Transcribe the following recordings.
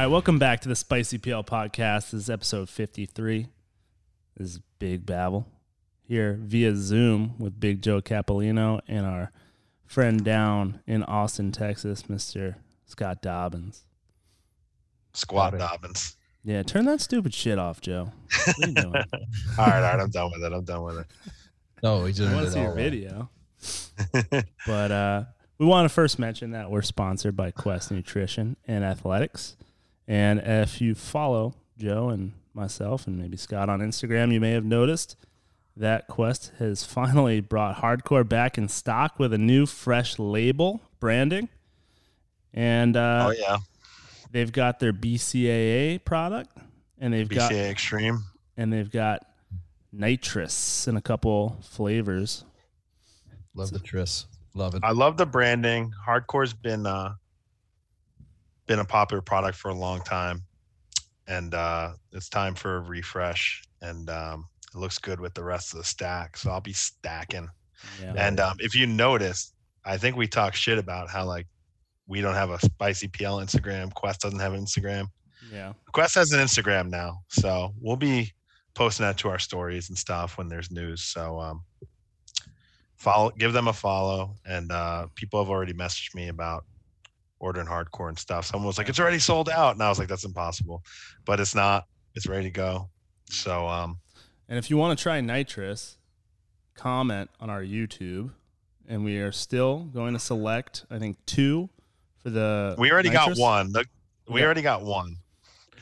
right, welcome back to the Spicy PL podcast. This is episode 53. This is Big Babel here via Zoom with Big Joe Capolino and our friend down in Austin, Texas, Mr. Scott Dobbins. Squat Got. Dobbins. Yeah, turn that stupid shit off, Joe. What are you doing? all right, all right. I'm done with it. I'm done with it. No, we just want to see your all video. But uh, we want to first mention that we're sponsored by Quest Nutrition and Athletics. And if you follow Joe and myself and maybe Scott on Instagram, you may have noticed that Quest has finally brought hardcore back in stock with a new fresh label branding. And uh, oh yeah, they've got their BCAA product and they've got BCA Extreme. and they've got nitrous in a couple flavors. Love the tris. Love it. I love the branding. Hardcore's been uh been a popular product for a long time, and uh it's time for a refresh. And um, it looks good with the rest of the stack. So I'll be stacking. Yeah. And um, if you notice, I think we talk shit about how like we don't have a spicy PL Instagram. Quest doesn't have an Instagram. yeah. Quest has an Instagram now, so we'll be posting that to our stories and stuff when there's news. So um, follow, give them a follow, and uh, people have already messaged me about ordering hardcore and stuff. Someone was like, "It's already sold out," and I was like, "That's impossible," but it's not. It's ready to go. So um, And if you want to try nitrous, comment on our YouTube. And we are still going to select, I think, two for the. we already nitrous. got one. The, we Yeah. already got one.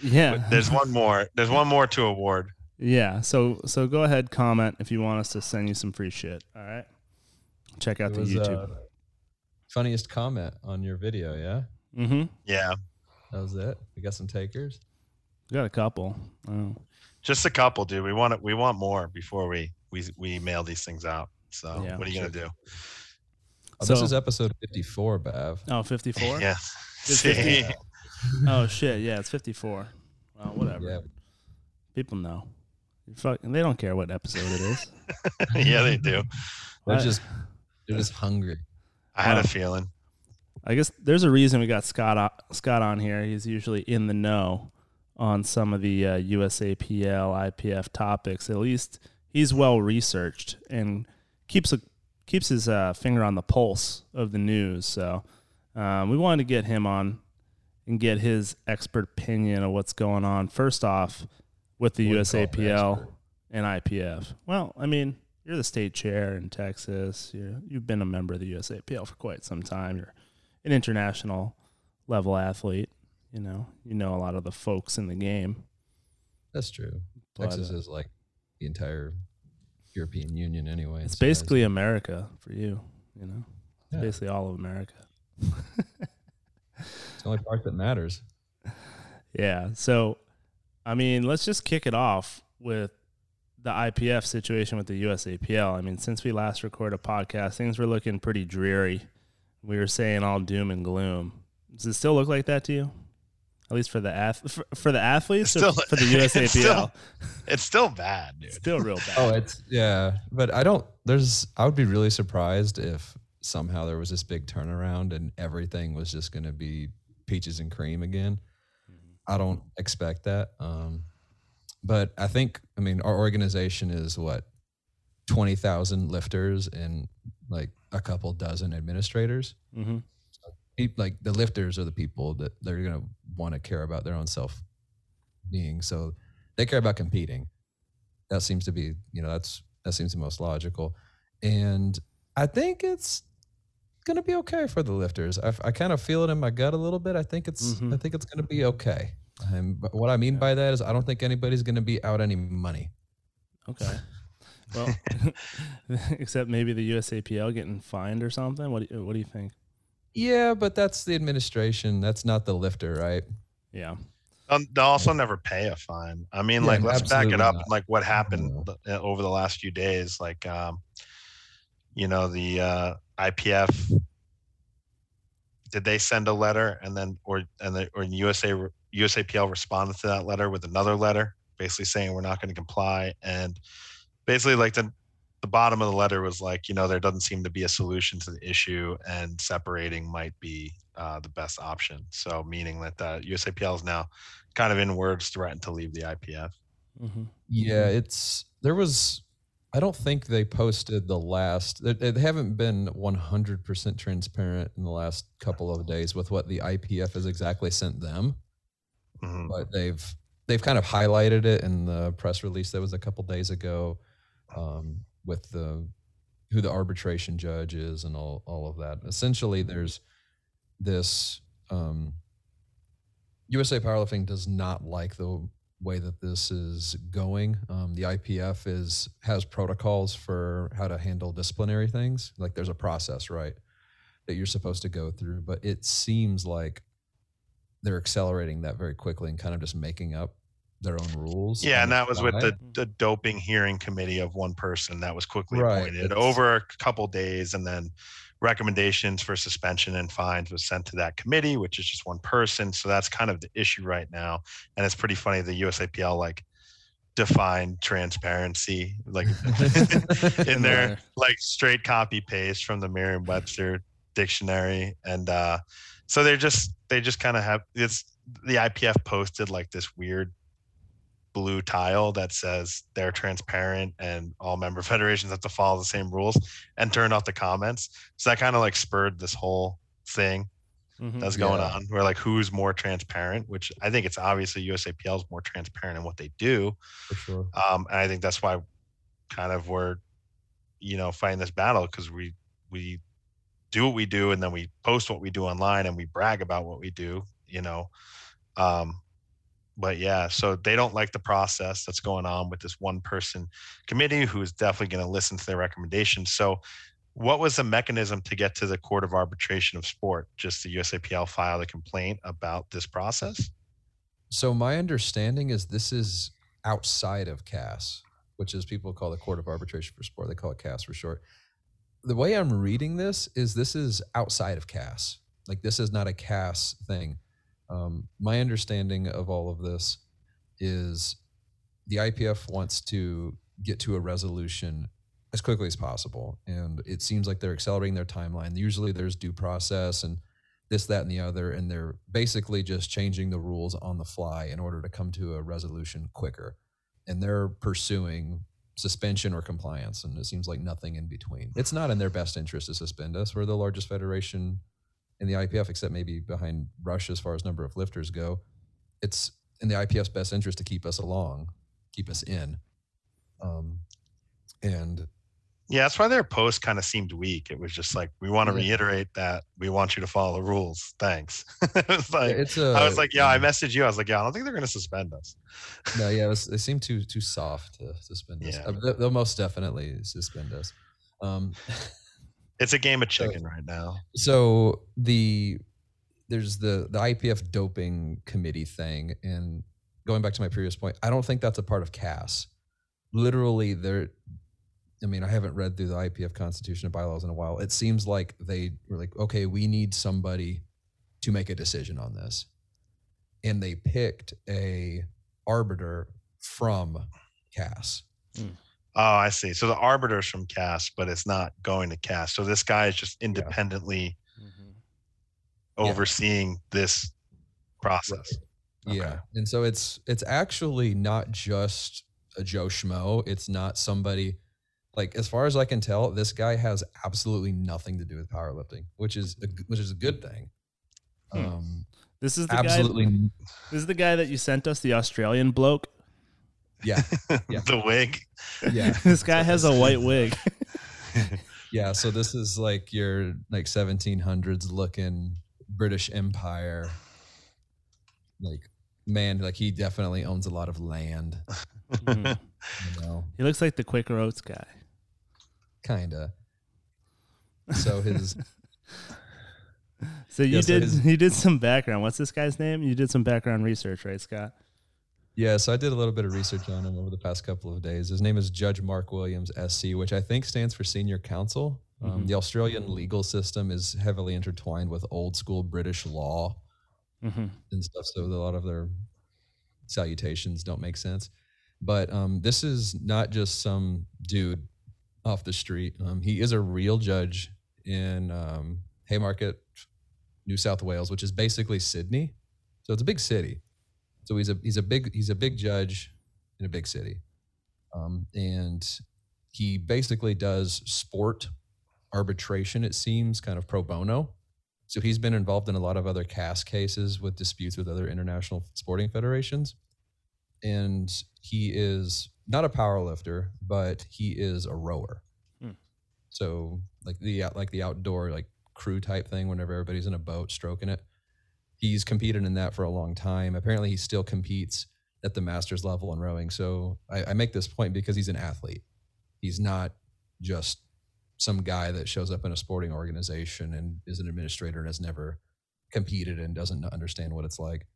Yeah. But There's one more. There's one more to award. yeah. So so go ahead, comment if you want us to send you some free shit. All right. Check out It the was, YouTube. uh, funniest comment on your video, yeah? mm-hmm. Yeah, That was it. We got some takers. We got a couple. Oh. just a couple, dude. We want it. We want more before we we we mail these things out. So Yeah, what are you sure. gonna do? Oh, this is episode 54, Bav. Oh, 54? Yeah. It's See? Oh, shit. Yeah, it's 54. Well, whatever. Yeah. People know. You fucking, they don't care what episode it is. yeah, they do. They're I- just they're just hungry. I had Wow. a feeling. I guess there's a reason we got Scott o- Scott on here. He's usually in the know on some of the uh, USAPL IPF topics. At least he's well researched and keeps a keeps his uh, finger on the pulse of the news. So um, we wanted to get him on and get his expert opinion of what's going on. First off, with the Wouldn't call him USAPL and IPF. Well, I mean, you're the state chair in Texas. You're, you've been a member of the USAPL for quite some time. You're an international level athlete. You know, you know a lot of the folks in the game. That's true. But, Texas uh, is like the entire European Union anyway. it's basically America for you. You know, it's Yeah. basically all of America. it's the only part that matters. Yeah. So, I mean, let's just kick it off with the IPF situation with the USAPL. I mean, since we last recorded a podcast, things were looking pretty dreary. We were saying all doom and gloom. Does it still look like that to you? At least for the ath- for, for the athletes, It's or still- for the it's USAPL, still- It's still bad, dude. It's still real bad. Oh, it's yeah, but I don't. There's. I would be really surprised if somehow there was this big turnaround and everything was just going to be peaches and cream again. I don't expect that. Um, but I think. I mean, our organization is what twenty thousand lifters and like a couple dozen administrators. hmm Pe- Like the lifters are the people that they're to want to care about their own self being. So they care about competing that seems to be you know that's that seems the most logical and i think it's gonna be okay for the lifters i, I kind of feel it in my gut a little bit i think it's Mhm. i think it's gonna be okay and but what i mean by that is i don't think anybody's gonna be out any money Okay. Well, except maybe the USAPL getting fined or something. What do you, what do you think? yeah but that's the administration that's not the lifter right Yeah. Um, they'll also never pay a fine. I mean, Yeah, like, let's back it up. not. Like, what happened No. uh, over the last few days? Like, um, you know, the uh, IPF. Did they send a letter and then, or and the or USA re- USAPL responded to that letter with another letter, basically saying we're not going to comply, and basically like the the bottom of the letter was like, you know, there doesn't seem to be a solution to the issue, and separating might be uh, the best option. So, meaning that the USAPL is now kind of in words threatened to leave the IPF. Mm-hmm. Yeah, it's there was. I don't think they posted the last. They, they haven't been 100% transparent in the last couple of days with what the IPF has exactly sent them, Mhm. but they've they've kind of highlighted it in the press release that was a couple days ago, um, with the who the arbitration judge is and all all of that. Essentially, there's this um, USA Powerlifting does not like the way that this is going. Um, the IPF is has protocols for how to handle disciplinary things. Like there's a process, right, that you're supposed to go through. But it seems like they're accelerating that very quickly and kind of just making up their own rules. Yeah, and that was with the, the doping hearing committee of one person that was quickly Right, appointed it's- over a couple days, and then recommendations for suspension and fines was sent to that committee, which is just one person. So that's kind of the issue right now, and it's pretty funny. The USAPL like defined transparency like in their like straight copy paste from the Merriam-Webster dictionary, and uh, so they're just they just kind of have it's the IPF posted like this weird blue tile that says they're transparent and all member federations have to follow the same rules and turned off the comments. So that kind of like spurred this whole thing Mhm. that's going Yeah. on. Where like who's more transparent, which I think it's obviously USAPL is more transparent in what they do. for sure. Um, and I think that's why kind of we're, you know, fighting this battle because we we do what we do and then we post what we do online and we brag about what we do, you know. Um, but yeah, so they don't like the process that's going on with this one person committee who is definitely going to listen to their recommendations. So what was the mechanism to get to the court of arbitration of sport? Just the USAPL filed a complaint about this process? So my understanding is this is outside of CAS, which is people call the Court of Arbitration for Sport. They call it CAS for short. The way I'm reading this is this is outside of CAS. Like this is not a CAS thing. Um, my understanding of all of this is the IPF wants to get to a resolution as quickly as possible, and it seems like they're accelerating their timeline. Usually, there's due process and this, that, and the other, and they're basically just changing the rules on the fly in order to come to a resolution quicker. And they're pursuing suspension or compliance, and it seems like nothing in between. It's not in their best interest to suspend us. We're the largest federation in the IPF, except maybe behind Russia as far as number of lifters go. It's in the IPF's best interest to keep us along, keep us in. Um, and Yeah, that's why their post kind of seemed weak. It was just like, we want to reiterate that we want you to follow the rules. Thanks. it was like, it's a, I was like, yeah, I messaged you. I was like, yeah, I don't think they're going to suspend us. no, yeah, it was, they seem too too soft to suspend us. Yeah. Uh, they- they'll most definitely suspend us. Um, It's a game of So- chicken right now. so the there's the the IPF doping committee thing, and going back to my previous point, I don't think that's a part of CAS. Literally, there. I mean, I haven't read through the IPF constitution and bylaws in a while. It seems like they were like, okay, we need somebody to make a decision on this, and they picked a arbiter from CAS. Oh, I see. So the arbiter's from CAS, but it's not going to CAS. So this guy is just independently Mhm. Yeah. overseeing this process. Okay. Yeah. And so it's it's actually not just a Joe Schmo. It's not somebody like as far as I can tell, this guy has absolutely nothing to do with powerlifting, which is a, g- which is a good thing. Hmm. Um This is the absolutely guy. This is the guy that you sent us, the Australian bloke. yeah. Yeah. the wig. Yeah. this guy has a white wig. Yeah, so this is like your like 1700s looking British Empire like man, like he definitely owns a lot of land, Mhm. you know. He looks like the Quaker Oats guy. Kinda. So his So you Yeah, so did his- you did some background. What's this guy's name? You did some background research, right, Scott? Yeah, so I did a little bit of research on him over the past couple of days. His name is Judge Mark Williams, SC, which I think stands for Senior Counsel. Um, Mhm. The Australian legal system is heavily intertwined with old school British law hmm and stuff, so a lot of their salutations don't make sense. But um, this is not just some dude off the street. Um, he is a real judge in um, Haymarket, New South Wales, which is basically Sydney. So it's a big city. So he's a he's a big he's a big judge in a big city, um, and he basically does sport arbitration. It seems kind of pro bono. So he's been involved in a lot of other CAS cases with disputes with other international sporting federations, and he is not a power lifter, but he is a rower. Hmm. So like the like the outdoor like crew type thing, whenever everybody's in a boat stroking it. He's competed in that for a long time. Apparently, he still competes at the masters level in rowing. So I, I make this point because he's an athlete. He's not just some guy that shows up in a sporting organization and is an administrator and has never competed and doesn't understand what it's like.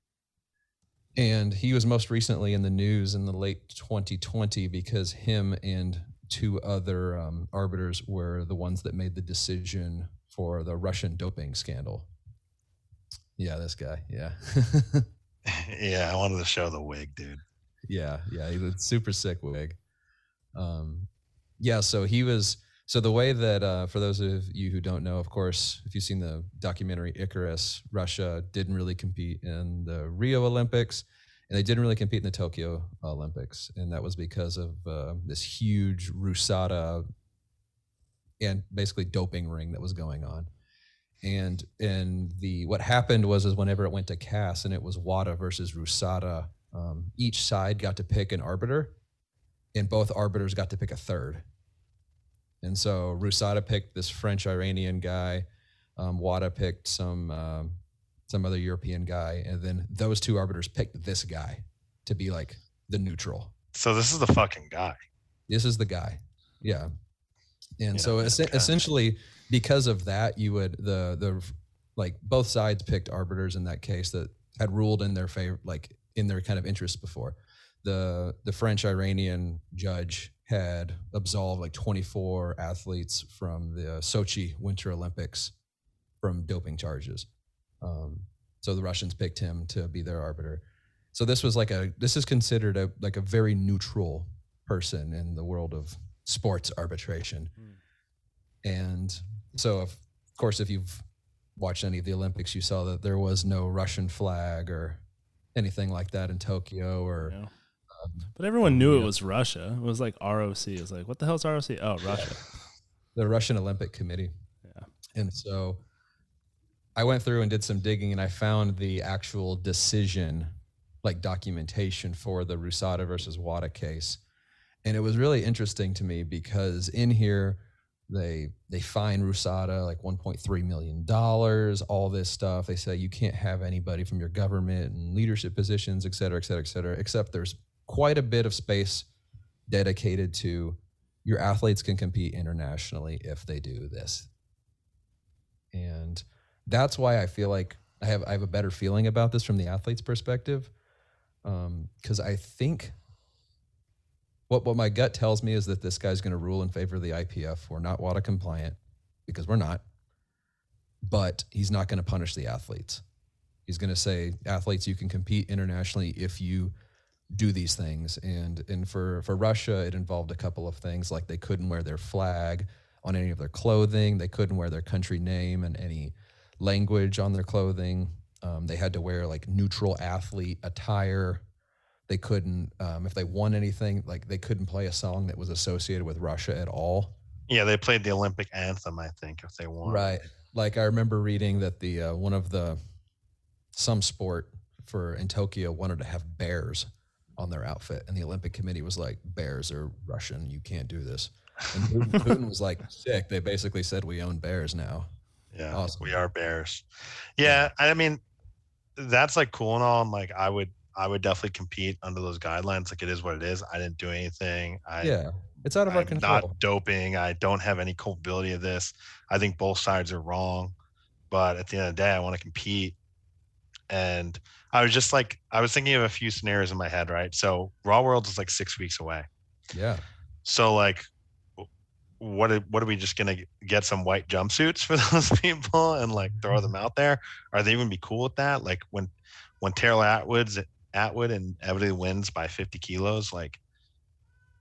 And he was most recently in the news in the late 2020 because him and two other um, arbiters were the ones that made the decision for the Russian doping scandal. Yeah, this guy. Yeah. yeah, I wanted to show the wig, dude. Yeah, yeah, he's was super sick wig. Um, yeah, so he was. So the way that, uh, for those of you who don't know, of course, if you've seen the documentary Icarus, Russia didn't really compete in the Rio Olympics, and they didn't really compete in the Tokyo Olympics, and that was because of uh, this huge RUSADA and basically doping ring that was going on. And and the what happened was is whenever it went to CAS and it was WADA versus RUSADA, um, each side got to pick an arbiter, and both arbiters got to pick a third. And so RUSADA picked this French Iranian guy, um, WADA picked some um, some other European guy, and then those two arbiters picked this guy to be like the neutral. So this is the fucking guy. This is the guy. Yeah. And so es- essentially, because of that, you would the the like both sides picked arbiters in that case that had ruled in their favor, like in their kind of interest before. The the French Iranian judge had absolved like 24 athletes from the Sochi Winter Olympics from doping charges. Um, so the Russians picked him to be their arbiter. So this was like a this is considered a like a very neutral person in the world of sports arbitration. And so, of course, if you've watched any of the Olympics, you saw that there was no Russian flag or anything like that in Tokyo or. But everyone knew it was Russia. It was like ROC. It was like, what the hell's ROC? Oh, Russia. the Russian Olympic Committee. Yeah. And so I went through and did some digging and I found the actual decision, like documentation for the Rusada versus Wada case. And it was really interesting to me because in here they they fine Rusada like 1.3 million dollars, all this stuff. They say you can't have anybody from your government and leadership positions, et cetera, et cetera, et cetera, except there's quite a bit of space dedicated to your athletes can compete internationally if they do this. And that's why I feel like I have I have a better feeling about this from the athlete's perspective. Um, because I think what what my gut tells me is that this guy's going to rule in favor of the IPF. We're not WADA compliant because we're not, but he's not going to punish the athletes. He's going to say, athletes, you can compete internationally if you do these things. And and for for Russia, it involved a couple of things like they couldn't wear their flag on any of their clothing, they couldn't wear their country name and any language on their clothing. Um, they had to wear like neutral athlete attire. They couldn't, um, if they won anything, like they couldn't play a song that was associated with Russia at all. Yeah, they played the Olympic anthem, I think, if they won. Right. Like I remember reading that the uh, one of the some sport for in Tokyo wanted to have bears on their outfit, and the Olympic Committee was like, "Bears are Russian. You can't do this." And Putin, Putin was like, "Sick." They basically said, "We own bears now." Yeah, Awesome. we are Bears. Yeah, I mean, that's like cool and all. And like, I would, I would definitely compete under those guidelines. Like, it is what it is. I didn't do anything. I, yeah, it's out of our I'm control. not doping. I don't have any culpability of this. I think both sides are wrong. But at the end of the day, I want to compete. And I was just like, I was thinking of a few scenarios in my head, right? So Raw Worlds is like six weeks away. yeah, So like, what are, what are we just gonna get some white jumpsuits for those people and like throw them out there? Are they even be cool with that? Like when when Taylor Atwood's Atwood and wins by 50 kilos, like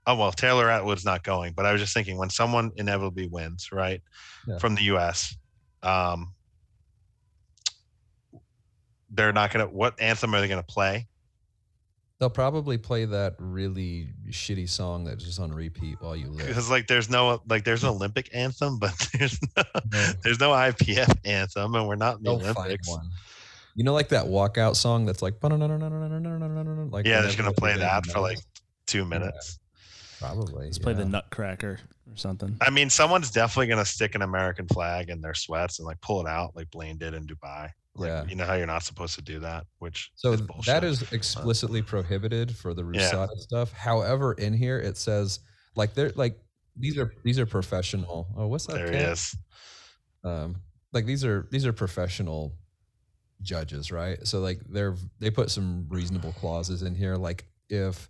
Oh well, Taylor Atwood's not going, but I was just thinking when someone inevitably wins, right, Yeah. from the U.S., um, they're not gonna. What anthem are they gonna play? They'll probably play that really shitty song that's just on repeat while you live. Because like there's no like there's an Olympic anthem, but there's no, No. there's no IPF anthem, and we're not in the They'll find Olympics. one. You know, like that walkout song that's like, like Yeah, they're whenever gonna play that for like two minutes. probably. Let's play the. Nutcracker or something. I mean, someone's definitely gonna stick an American flag in their sweats and like pull it out, like Blaine did in Dubai. Like, Yeah. you know how you're not supposed to do that, which So is bullshit. that is explicitly prohibited for the Yeah. Rusada stuff. However, in here it says like they're like these are these are professional. Oh, what's that? there he is. um like these are these are professional judges right so like they're they put some reasonable clauses in here like if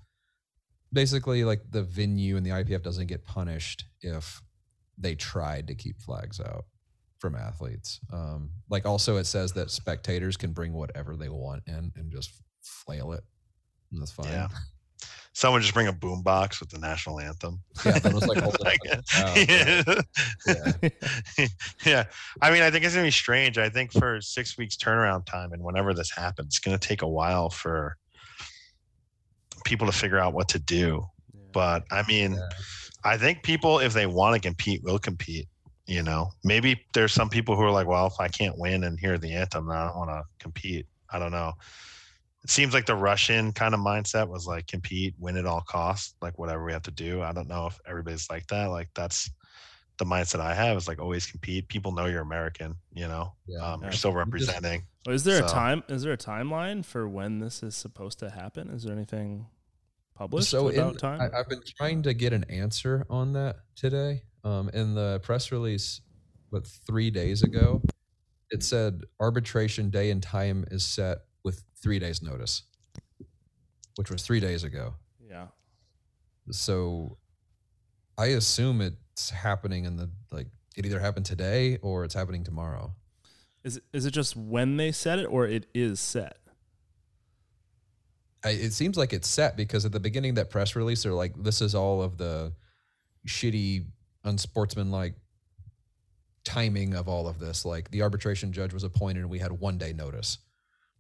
basically like the venue and the ipf doesn't get punished if they tried to keep flags out from athletes um like also it says that spectators can bring whatever they want in and just flail it and that's fine Yeah. Someone just bring a boombox with the national anthem. yeah they'll like Like, up wow, yeah. yeah. yeah. I mean, I think it's gonna be strange. I think for six weeks turnaround time, and whenever this happens, it's gonna take a while for people to figure out what to do. But I mean, Yeah. I think people, if they want to compete, will compete. You know, maybe there's some people who are like, well, if I can't win and hear the anthem, I don't want to compete. I don't know. It seems like the Russian kind of mindset was like compete, win at all costs, like whatever we have to do. I don't know if everybody's like that. Like that's the mindset I have is like always compete. People know you're American, you know, Yeah. um, Yeah. you're still representing. Is there a time? Is there a timeline for when this is supposed to happen? Is there anything published so in, time? I, I've been trying to get an answer on that today. Um, in the press release, what three days ago, it said arbitration day and time is set with three days notice, which was three days ago. yeah. So I assume it's happening in the like it either happened today or it's happening tomorrow. Is it, is it just when they set it, or it is set? It seems like it's set because at the beginning that press release, they're like, "This is all of the shitty, unsportsmanlike timing of all of this." Like the arbitration judge was appointed, and we had one day notice.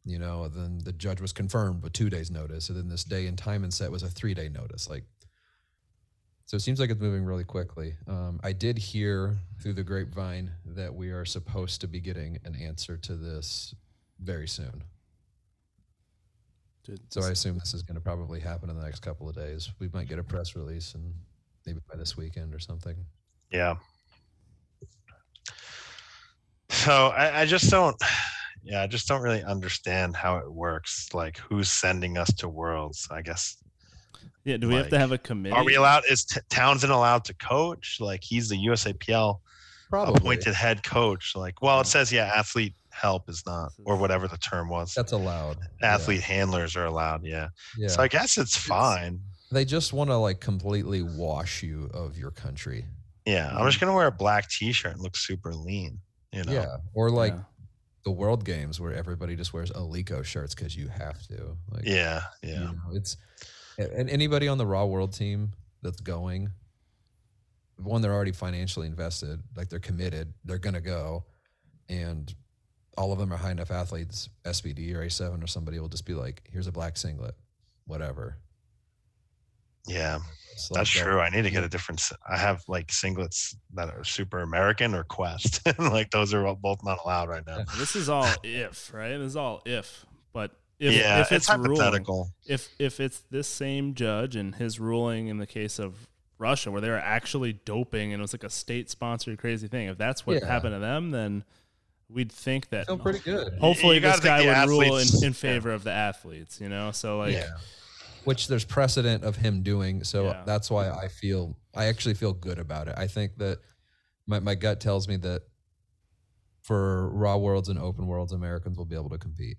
You know, then the judge was confirmed with two days notice, and then this day and time and set was a three day notice. Like, so it seems like it's moving really quickly. Um, I did hear through the grapevine that we are supposed to be getting an answer to this very soon. Dude, So I assume this is going to probably happen in the next couple of days. We might get a press release and maybe by this weekend or something. Yeah. So I, I just don't, yeah, I just don't really understand how it works. Like who's sending us to worlds? I guess. yeah. Do we have to have a committee? Are we allowed? Is T- Townsend allowed to coach? Like he's the USAPL appointed head coach. Like, well, it says yeah, athlete help is not, or whatever the term was. That's allowed. Athlete handlers are allowed. Yeah. Yeah. So I guess it's fine. they just want to like completely wash you of your country. Yeah. I'm mm-hmm. just gonna wear a black T-shirt and look super lean. You know. Yeah. Or like Yeah. the World Games where everybody just wears Eleiko shirts because you have to. Like, Yeah. you Yeah. know, it's and anybody on the Raw World team that's going, one they're already financially invested, like they're committed, they're gonna go, and all of them are high enough athletes. SBD or A7 or somebody will just be like, "Here's a black singlet, whatever." Yeah. It's like That's that- true. I need to get a different. I have like singlets that are super American or Quest. like those are both not allowed right now. This is all if, right? This is all if. But if, yeah, if it's, it's, ruling, hypothetical. if if it's this same judge and his ruling in the case of Russia, where they were actually doping and it was like a state sponsored crazy thing, if that's what Yeah. happened to them, then we'd think I that feel pretty good. hopefully this guy the would rule in, in favor of the athletes, you know? So like yeah. which there's precedent of him doing. So Yeah. that's why I feel I actually feel good about it. I think that my, my gut tells me that for raw worlds and open worlds, Americans will be able to compete.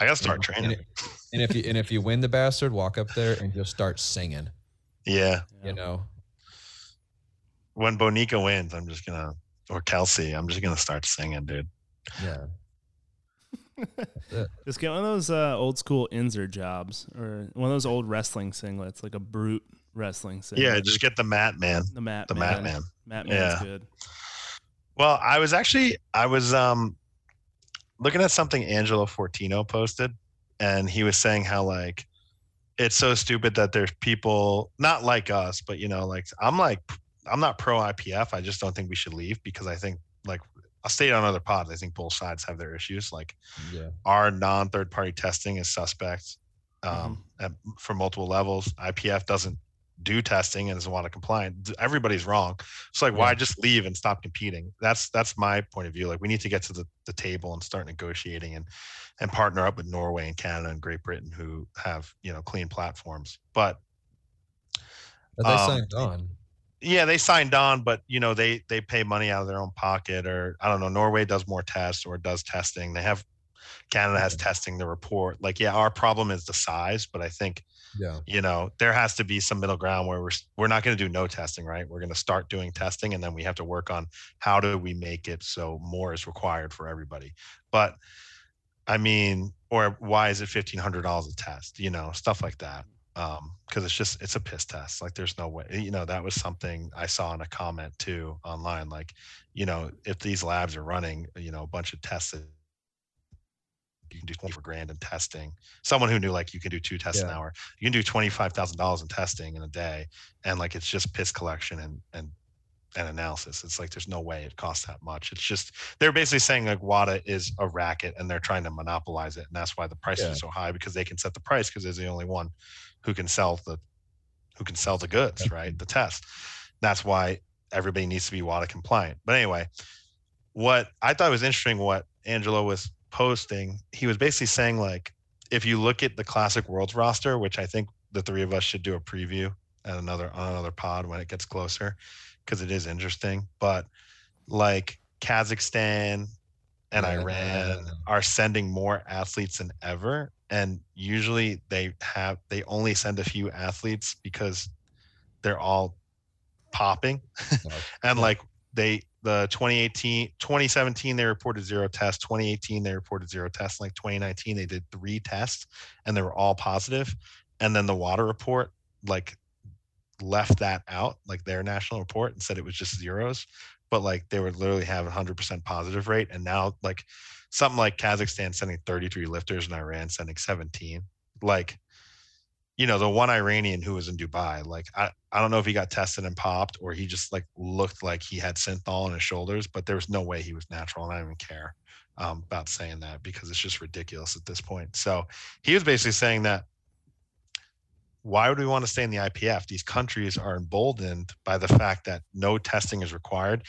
I gotta start And training. it- And if you and if you win the bastard, walk up there and just start singing. Yeah. You know, When Bonica wins, I'm just gonna or Kelsey, I'm just gonna start singing, dude. yeah. Just get one of those uh, old school Inzer jobs or one of those old wrestling singlets, like a brute wrestling singlet. Yeah, just get the mat man. the mat The man. mat man. Mat man's Yeah. good. Well, I was actually I was um looking at something Angelo Fortino posted, and he was saying how like it's so stupid that there's people not like us, but you know, like I'm like I'm not pro IPF. I just don't think we should leave because I think like I'll state on other pods. I think both sides have their issues. Like Yeah. our non third party testing is suspect um, at, for multiple levels. IPF doesn't do testing and doesn't is WADA compliant. Everybody's wrong. It's like why just leave and stop competing? That's that's my point of view. Like we need to get to the, the table and start negotiating and and partner up with Norway and Canada and Great Britain who have you know clean platforms. But But they Um, signed on. Yeah, they signed on, but you know they they pay money out of their own pocket, or I don't know. Norway does more tests or does testing. They have Canada has testing. The report, like yeah, our problem is the size, but I think Yeah. you know there has to be some middle ground where we're we're not going to do no testing, right? We're going to start doing testing, and then we have to work on how do we make it so more is required for everybody. But I mean, or why is it fifteen hundred dollars a test? You know, stuff like that um because it's just it's a piss test like there's no way you know that was something i saw in a comment too online like you know if these labs are running you know a bunch of tests that you can do 20 for grand in testing someone who knew like you can do two tests an hour you can do $25000 in testing in a day and like it's just piss collection and and and analysis it's like there's no way it costs that much it's just they're basically saying like wada is a racket and they're trying to monopolize it and that's why the prices Yeah. are so high because they can set the price because they're the only one who can sell the who can sell the goods, right? The test. That's why everybody needs to be WADA compliant. But anyway, what I thought was interesting what Angelo was posting, he was basically saying like if you look at the classic worlds roster, which I think the three of us should do a preview at another on another pod when it gets closer, because it is interesting. But like Kazakhstan and. Iran are sending more athletes than ever. And usually they have they only send a few athletes because they're all popping. and like they the 2018 2017 they reported zero tests 2018 they reported zero tests like 2019 they did three tests and they were all positive. And then the WADA report like left that out like their national report and said it was just zeros. But like they would literally have a 100% positive rate and now like something like kazakhstan sending 33 lifters and iran sending 17 like you know the one iranian who was in dubai like i, I don't know if he got tested and popped or he just like looked like he had synthol on his shoulders but there was no way he was natural and i don't even care um, about saying that because it's just ridiculous at this point so he was basically saying that why would we want to stay in the IPF? These countries are emboldened by the fact that no testing is required.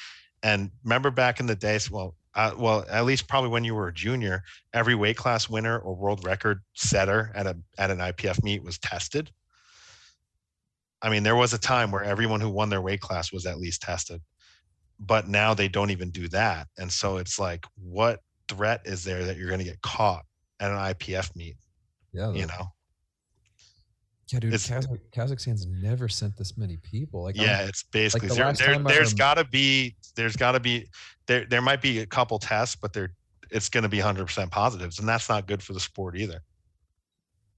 And remember back in the days, well, uh, well, at least probably when you were a junior, every weight class winner or world record setter at a at an IPF meet was tested. I mean, there was a time where everyone who won their weight class was at least tested, but now they don't even do that. And so it's like, what threat is there that you're going to get caught at an IPF meet? Yeah. You know, Yeah, dude. Kazakh, Kazakhstan's never sent this many people. Like, I'm- yeah it's basically the there, there there's got to be there's got to be there there might be a couple tests but there it's going to be 100% positives and that's not good for the sport either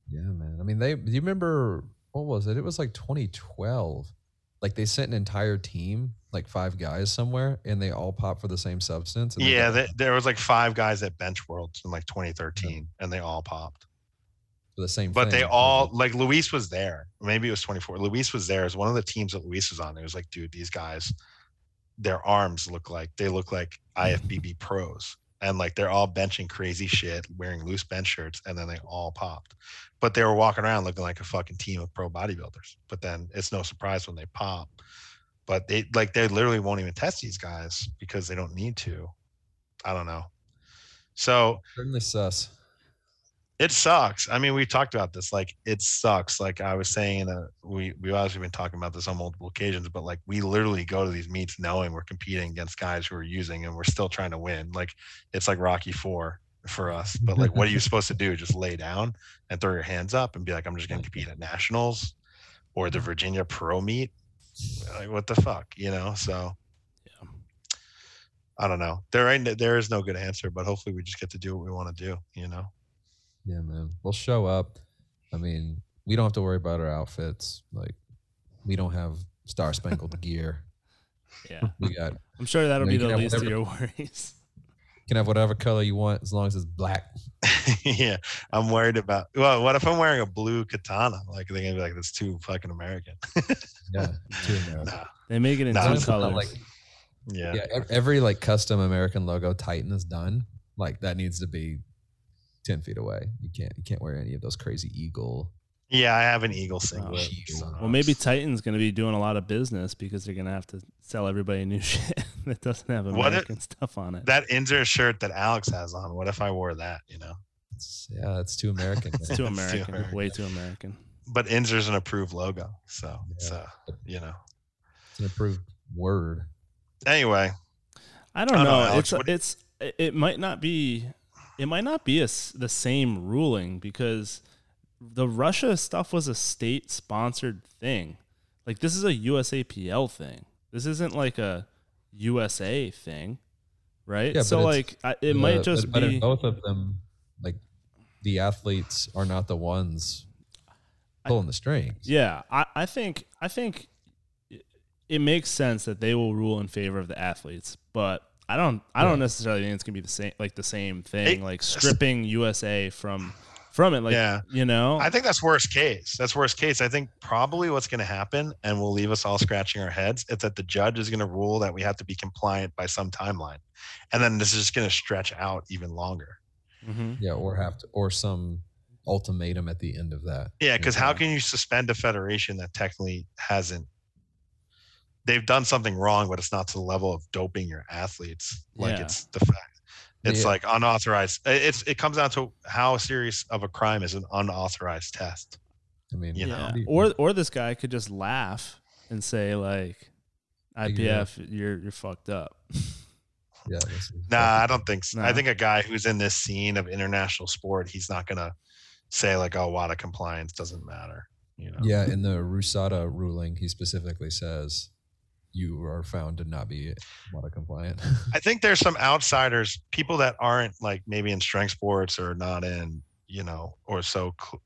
Yeah, man. I mean, they. Do you remember what was it? It was like 2012. Like they sent an entire team, like five guys somewhere, and they all popped for the same substance. and they yeah got th- there was like five guys at bench worlds in like 2013 and they all popped the same. but they all like luis was there. Maybe it was 24 luis was there as one of the teams that luis was on. It was like dude these guys their arms look like they look like ifbb pros. And like they're all benching crazy shit wearing loose bench shirts and then they all popped. But they were walking around looking like a fucking team of pro bodybuilders. But then it's no surprise when they pop. But they like they literally won't even test these guys because they don't need to. I don't know. So certainly sus. It sucks. I mean, we talked about this. Like, it sucks. Like I was saying, uh, we we obviously been talking about this on multiple occasions, but like we literally go to these meets knowing we're competing against guys who are using, and we're still trying to win. Like it's like Rocky Four for us. But like, what are you supposed to do? Just lay down and throw your hands up and be like, I'm just going to compete at nationals or the Virginia Pro meet. Like, what the fuck, you know? So. I don't know. There ain't there is no good answer, but hopefully we just get to do what we want to do. You know. Yeah, man. We'll show up. I mean, we don't have to worry about our outfits. Like, we don't have star spangled gear. Yeah, We got I'm sure that'll You be the have least of your worries. you can have whatever color you want as long as it's black. yeah, I'm worried about. Well, what if I'm wearing a blue katana? Like they're gonna be like, "That's too fucking American." Yeah, too American. nah, They make it in Nah, two colors. Like, yeah. yeah, every like custom American logo Titan is done. Like that needs to be ten feet away. You can't you can't wear any of those crazy eagle. Yeah, I have an eagle oh, singlet. Jeez. so- well, maybe Titan's going to be doing a lot of business because they're going to have to sell everybody new shit that doesn't have What if- American stuff on it. that Inzer shirt that Alex has on. What if I wore that? You know, It's, yeah, it's too American. It's too It's too American, American. way too American. but Inzer's an approved logo, so Yeah. so you know. It's an approved word. Anyway, I don't I don't know. know, Alex, it's it's it might not be it might not be a the same ruling because the Russia stuff was a state sponsored thing. Like this is a USAPL thing. This isn't like a USA thing, right? Yeah, so like I, it The- might just but, but be in both of them, like the athletes are not the ones pulling the strings. Yeah, I, I think I think it makes sense that they will rule in favor of the athletes, but I don't I don't necessarily think it's gonna be the same like the same thing, It- like stripping USA from from it. Like Yeah. you know, I think that's worst case. That's worst case. I think probably what's going to happen, and will leave us all scratching our heads, is that the judge is going to rule that we have to be compliant by some timeline, and then this is just going to stretch out even longer. Mhm. Yeah, or have to, or some ultimatum at the end of that. Yeah, because how can you suspend a federation that technically hasn't? They've done something wrong, but it's not to the level of doping your athletes. Like Yeah. it's the fact. It's Yeah. like unauthorized. it- It's it comes down to how serious of a crime is an unauthorized test. I mean, You know. yeah. how do you- Or or this guy could just laugh and say like, Figure it out. IPF, you're you're fucked up. yeah, this Nah, I don't think so. I think a guy who's in this scene of international sport, he's not gonna say like, "Oh, WADA compliance doesn't matter." You know? Yeah, in the Rusada ruling, he specifically says you are found to not be WADA compliant. I think there's some outsiders, people that aren't like maybe in strength sports or not in, you know, or so cl-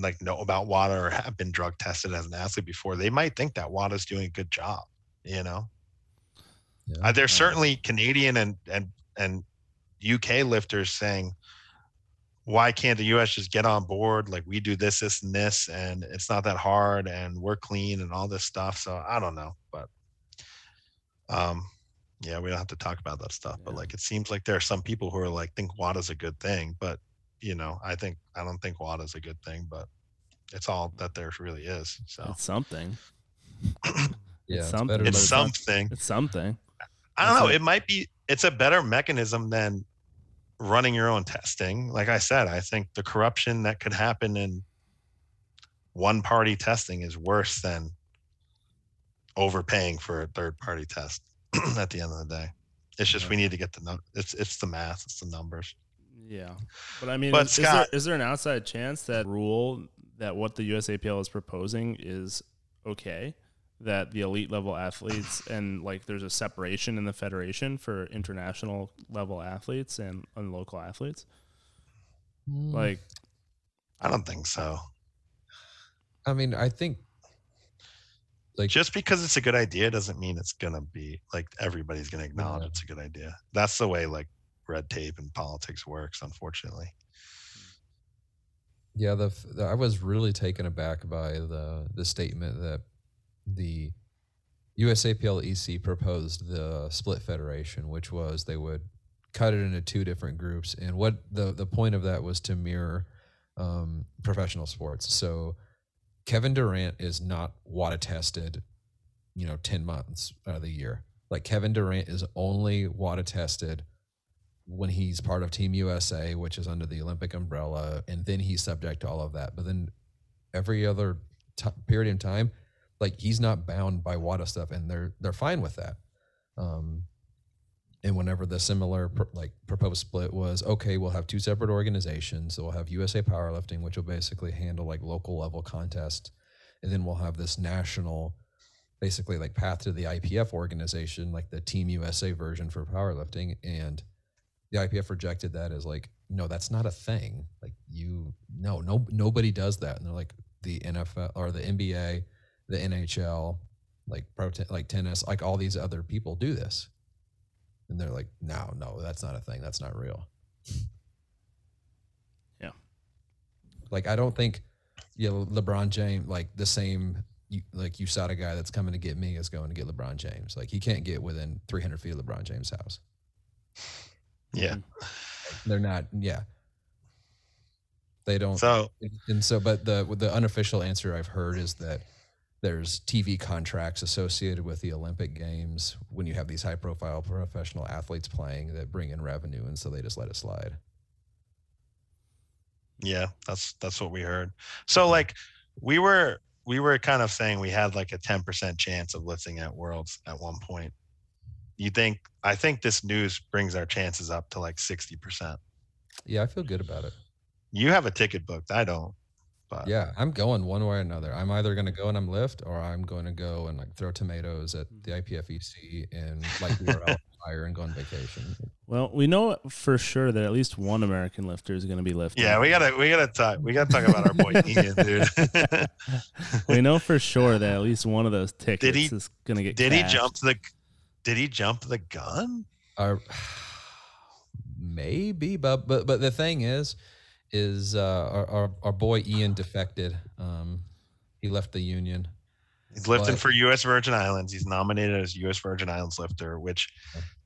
like know about WADA or have been drug tested as an athlete before. They might think that WADA's doing a good job. You know, Yeah. uh, there's certainly Canadian and and and UK lifters saying, why can't the US just get on board? Like we do this, this, and this, and it's not that hard, and we're clean and all this stuff. So I don't know, but um, yeah, we don't have to talk about that stuff. But like, it seems like there are some people who are like think WADA's a good thing, but you know, I think I don't think WADA's a good thing, but it's all that there really is. So It's something. yeah, it's it's something, better it's than- it's not- something. It's something. I don't That's know. it. It might be. It's a better mechanism than running your own testing. Like I said, I think the corruption that could happen in one party testing is worse than overpaying for a third party test. at the end of the day, it's just we need to get the num- it's it's the math, it's the numbers. Yeah, but I mean, But is, is Scott- there is there an outside chance that rule that what the USAPL is proposing is okay? That the elite level athletes and like there's a separation in the federation for international level athletes and, and local athletes. Mm, Like, I don't think so. I mean, I think like Just because it's a good idea doesn't mean it's gonna be like everybody's gonna acknowledge Yeah. it's a good idea. That's the way like red tape and politics works, unfortunately. Yeah, the, the I was really taken aback by the the statement that the USAPL EC E proposed the split federation, which was they would cut it into two different groups, and what the the point of that was to mirror um, professional sports. So Kevin Durant is not WADA tested, you know, ten months out of the year. Like Kevin Durant is only WADA tested when he's part of Team USA, which is under the Olympic umbrella, and then he's subject to all of that. But then every other t- period in time, like he's not bound by WADA stuff, and they're they're fine with that. Um, and whenever the similar like proposed split was okay, we'll have two separate organizations. So we'll have USA Powerlifting, which will basically handle like local level contests, and then we'll have this national basically like path to the IPF organization, like the Team USA version for powerlifting, and the IPF rejected that as like, no, that's not a thing. Like you, no, no, nobody does that. And they're like the NFL or the NBA, the NHL, like pro, like tennis, like all these other people do this. And they're like, no, no, that's not a thing. That's not real. Yeah. Like I don't think, yeah, LeBron James, like the same, like you, like USADA guy that's coming to get me is going to get LeBron James. Like he can't get within 300 feet of LeBron James' house. Yeah. Mm-hmm. They're not. Yeah. They don't. So and so, but the the unofficial answer I've heard is that there's TV contracts associated with the Olympic Games when you have these high profile professional athletes playing that bring in revenue, and so they just let it slide. yeah, that's that's what we heard. So like we were we were kind of saying we had like a 10% chance of lifting at worlds at one point. You think I think this news brings our chances up to like 60%. Yeah, I feel good about it. You have a ticket booked. I don't. But Yeah, I'm going one way or another. I'm either going to go and I'm lift, or I'm going to go and like throw tomatoes at the mm-hmm. IPFEC and like the URL fire and go on vacation. Well, we know for sure that at least one American lifter is going to be lifting. Yeah, we gotta we gotta talk we gotta talk about our boy Ian, dude. we know for sure that at least one of those tickets he- is going to get. did cashed. he jump the did he jump the gun? Our, uh, maybe, but but but the thing is, is uh, our, our our boy Ian defected. Um, he left the union. He's lifting But- for U.S. Virgin Islands. He's nominated as U.S. Virgin Islands lifter, which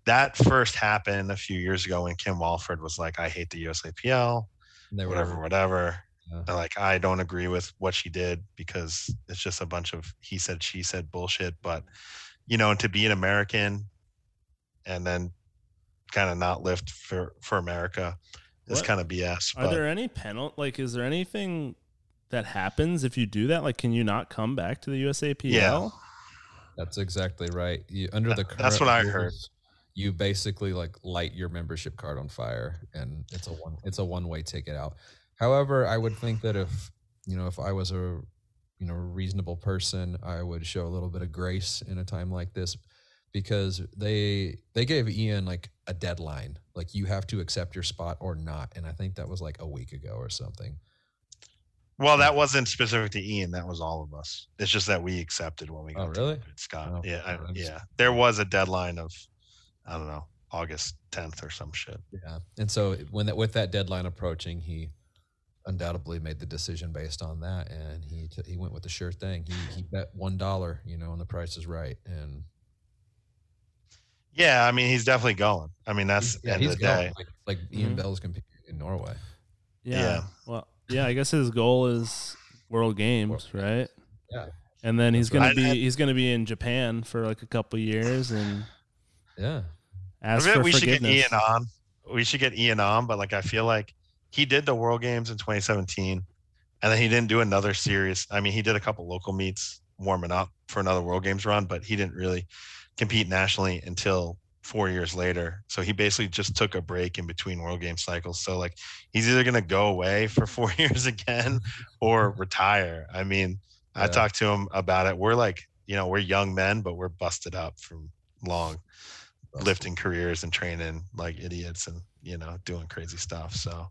that first happened a few years ago when Kim Walford was like, "I hate the USAPL, And they were whatever, whatever." Yeah. Like, "I don't agree with what she did because it's just a bunch of he said, she said bullshit." But you know, to be an American and then kind of not lift for for America is What? kind of BS. Are but there any penalty? Like, is there anything that happens if you do that? Like, can you not come back to the USAPL? Yeah. That's exactly right. You, under the That- that's what I heard. You basically like light your membership card on fire, and it's a one it's a one way ticket out. However, I would think that if you know if I was a you know reasonable person, I would show a little bit of grace in a time like this because they they gave Ian like a deadline, like you have to accept your spot or not, and I think that was like a week ago or something. Well, that wasn't specific to Ian. That was all of us. It's just that we accepted when we Oh, got really? to Scott. Oh, yeah, I, yeah. There was a deadline of, I don't know, August 10th or some shit. Yeah, and so when that with that deadline approaching, he undoubtedly made the decision based on that, and he t- he went with the sure thing. He he bet one dollar, you know, and the price is right, and Yeah, I mean, he's definitely going. I mean, that's yeah, end he's of the going day. like like Ian Mhm. Bell's competing in Norway. Yeah. Yeah. Well, yeah. I guess his goal is World Games, right? Yeah. And then he's gonna right. be I- I- he's gonna be in Japan for like a couple years and Yeah, ask I bet for we should get. Ian on. We should get Ian on, but like, I feel like he did the World Games in 2017, and then he didn't do another series. I mean, he did a couple local meets warming up for another World Games run, but he didn't really compete nationally until four years later. So he basically just took a break in between World Game cycles. So like he's either gonna go away for four years again or retire. I mean, I talked to him about it. We're like, you know, we're young men, but we're busted up from long lifting careers and training like idiots and you know doing crazy stuff. So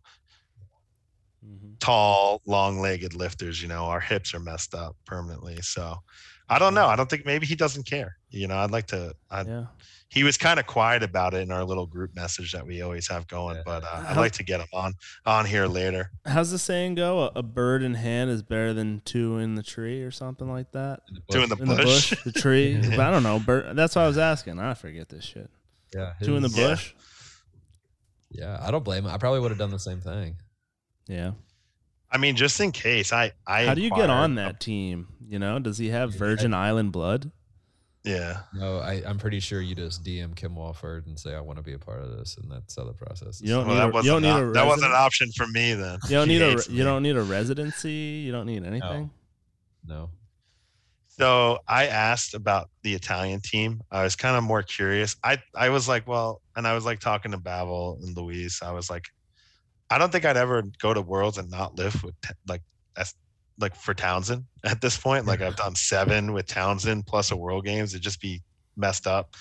Mhm. tall, long-legged lifters, you know, our hips are messed up permanently. So I don't know. I don't think maybe he doesn't care. You know, I'd like to. I, Yeah. He was kind of quiet about it in our little group message that we always have going, Yeah. but uh, I'd like to get him on on here later. How's the saying go? A, a bird in hand is better than two in the tree, or something like that. Two in the In the bush. bush, the tree. But I don't know. Bird. That's what I was asking. I forget this shit. yeah, Two in the his- Yeah. bush. Yeah, I don't blame him. I probably would have done the same thing. Yeah. I mean, just in case, I I. How do you get on ab- that team? You know, does he have Yeah. Virgin Island blood? Yeah. No, I, I'm pretty sure you just DM Kim Walford and say I want to be a part of this, and that's how the process. You don't Well, need that a, you wasn't don't need an a that wasn't an option for me then. You don't He need a you me. don't need a residency. You don't need anything. no. So I asked about the Italian team. I was kind of more curious. I I was like, well, and I was like talking to Babel and Luis. I was like, I don't think I'd ever go to Worlds and not live with like like for Townsend at this point. Like I've done seven with Townsend plus a World Games. It'd just be messed up.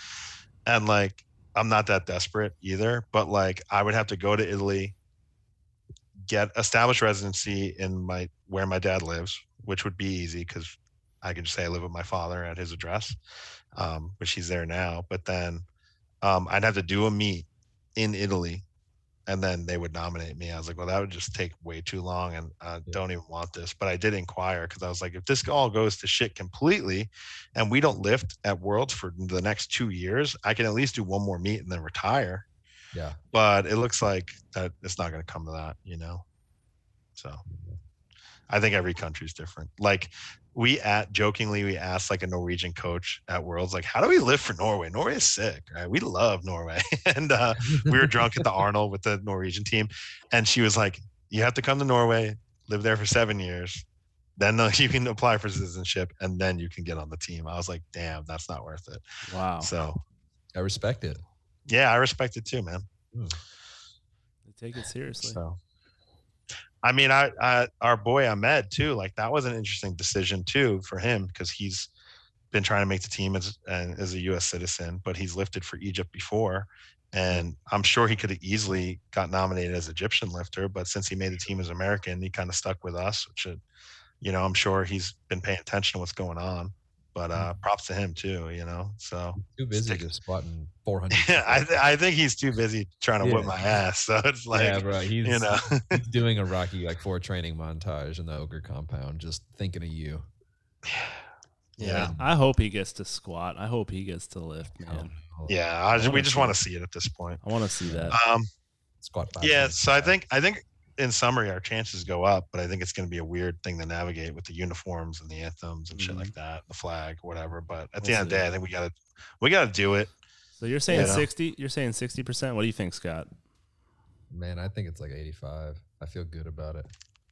And like I'm not that desperate either, but like I would have to go to Italy, get established residency in my where my dad lives, which would be easy because I could just say I live with my father at his address, um, which he's there now. But then um, I'd have to do a meet in Italy and then they would nominate me. I was like, well, that would just take way too long, and I Yeah. don't even want this. But I did inquire because I was like, if this all goes to shit completely, and we don't lift at Worlds for the next two years, I can at least do one more meet and then retire. Yeah. But it looks like that it's not going to come to that, you know. So I think every country is different. Like we at jokingly we asked like a Norwegian coach at Worlds, like, how do we live for Norway? Norway is sick, right? We love Norway. and uh we were drunk at the Arnold with the Norwegian team, and she was like, "You have to come to Norway, live there for seven years, then uh, you can apply for citizenship, and then you can get on the team." I was like, "Damn, that's not worth it." Wow. So I respect it. yeah, I respect it too, man. They take it seriously. So, I mean, I, I our boy Ahmed too. Like that was an interesting decision too for him because he's been trying to make the team as as a U.S. citizen, but he's lifted for Egypt before, and I'm sure he could have easily got nominated as Egyptian lifter. But since he made the team as American, he kind of stuck with us, which, uh, you know, I'm sure he's been paying attention to what's going on. But uh, props to him too, you know. So Too busy Stick- just squatting 400. yeah, I, th- I think he's too busy trying to whip my ass. So it's like, yeah, bro. He's, you know, he's doing a Rocky like four training montage in the ogre compound, just thinking of you. yeah. I hope he gets to squat. I hope he gets to lift, man. Oh, Yeah, I, I we just want to see it at this point. I want to see that. Um, Squat. yeah, so I think I think in summary our chances go up, but I think it's going to be a weird thing to navigate with the uniforms and the anthems and shit Mhm. like that, the flag, whatever. But at We'll the end of the day, I think we got to we got to do it. So you're saying you know. sixty? You're saying sixty percent? What do you think, Scott? Man, I think it's like 85. I feel good about it.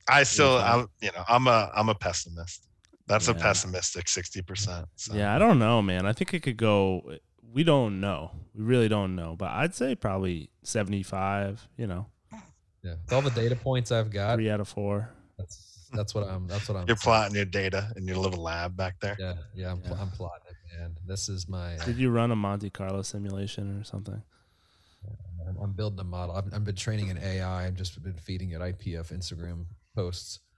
I still, fine. I'm, you know, I'm a I'm a pessimist. That's a pessimistic sixty percent. So. Yeah, I don't know, man. I think it could go. We don't know. We really don't know. But I'd say probably seventy-five. You know, Yeah, with all the data points I've got, three out of four. that's that's what I'm. That's what I'm. You're saying. plotting your data in your little lab back there. Yeah, yeah, I'm, pl- Yeah. I'm plotting it, man. This is my. uh, Did you run a Monte Carlo simulation or something? I'm, I'm building a model. I've, I've been training an AI. I've just been feeding it IPF Instagram posts.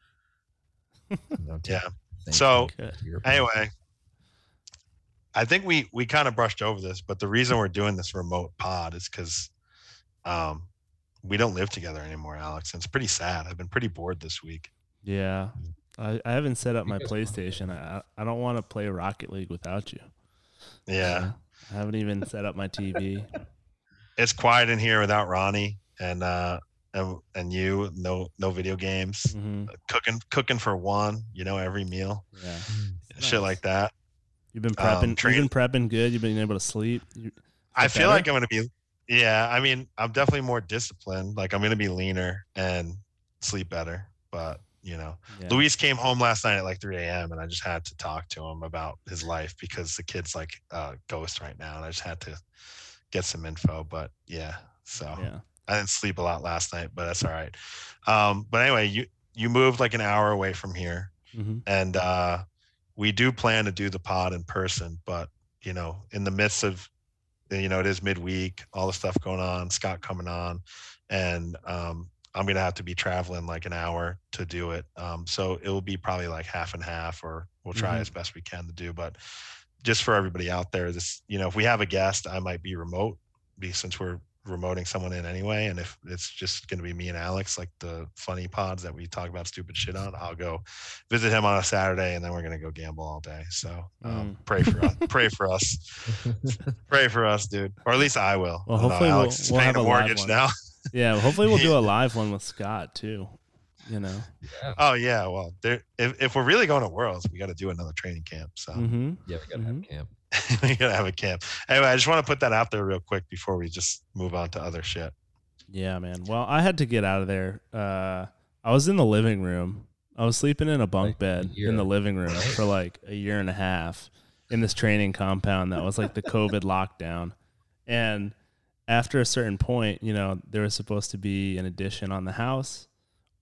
You Yeah. So, you Good. to your point. Anyway, I think we we kind of brushed over this, but the reason we're doing this remote pod is because um, we don't live together anymore, Alex. And it's pretty sad. I've been pretty bored this week. Yeah, I, I haven't set up my You guys want PlayStation. I I don't want to play Rocket League without you. Yeah, I haven't even set up my TV. it's quiet in here without Ronnie and uh, and and you. No no video games. hmm Cooking cooking for one. You know every meal. Yeah, Mm. Shit like that. you've been Um, prepping. train- you've been prepping good. You've been able to sleep. You, I Feel feel like? I'm gonna be. Yeah, I mean, I'm definitely more disciplined. Like I'm gonna be leaner and sleep better. But you know, yeah. Luis came home last night at like 3 a.m. and I just had to talk to him about his life because the kid's like uh, ghost right now, and I just had to get some info. But yeah, so yeah. I didn't sleep a lot last night, but that's all right. Um, but anyway, you you moved like an hour away from here, hmm and uh, we do plan to do the pod in person. But you know, in the midst of you know, it is midweek, all the stuff going on, Scott coming on, and um, I'm gonna have to be traveling like an hour to do it. Um, so it will be probably like half and half, or we'll try Mhm. as best we can to do. But just for everybody out there, this you know, if we have a guest, I might be remote, be since we're remoting someone in anyway. And if it's just gonna be me and Alex, like the funny pods that we talk about stupid shit on, I'll go visit him on a Saturday, and then we're gonna go gamble all day. So um, pray for us, pray for us, pray for us, dude, or at least I will. Well, I don't we'll- Alex is we'll paying a mortgage now. Yeah. Hopefully, we'll do a live one with Scott too. You know. yeah, Oh yeah, well, there, if if we're really going to Worlds, we got to do another training camp. So hmm yeah, we gotta Mhm. have camp. we gotta have a camp. Anyway, I just want to put that out there real quick before we just move on to other shit. Yeah, man. Well, I had to get out of there. Uh, I was in the living room. I was sleeping in a bunk Like bed year, in the living room right? for like a year and a half in this training compound that was like the COVID lockdown. And after a certain point, you know, there was supposed to be an addition on the house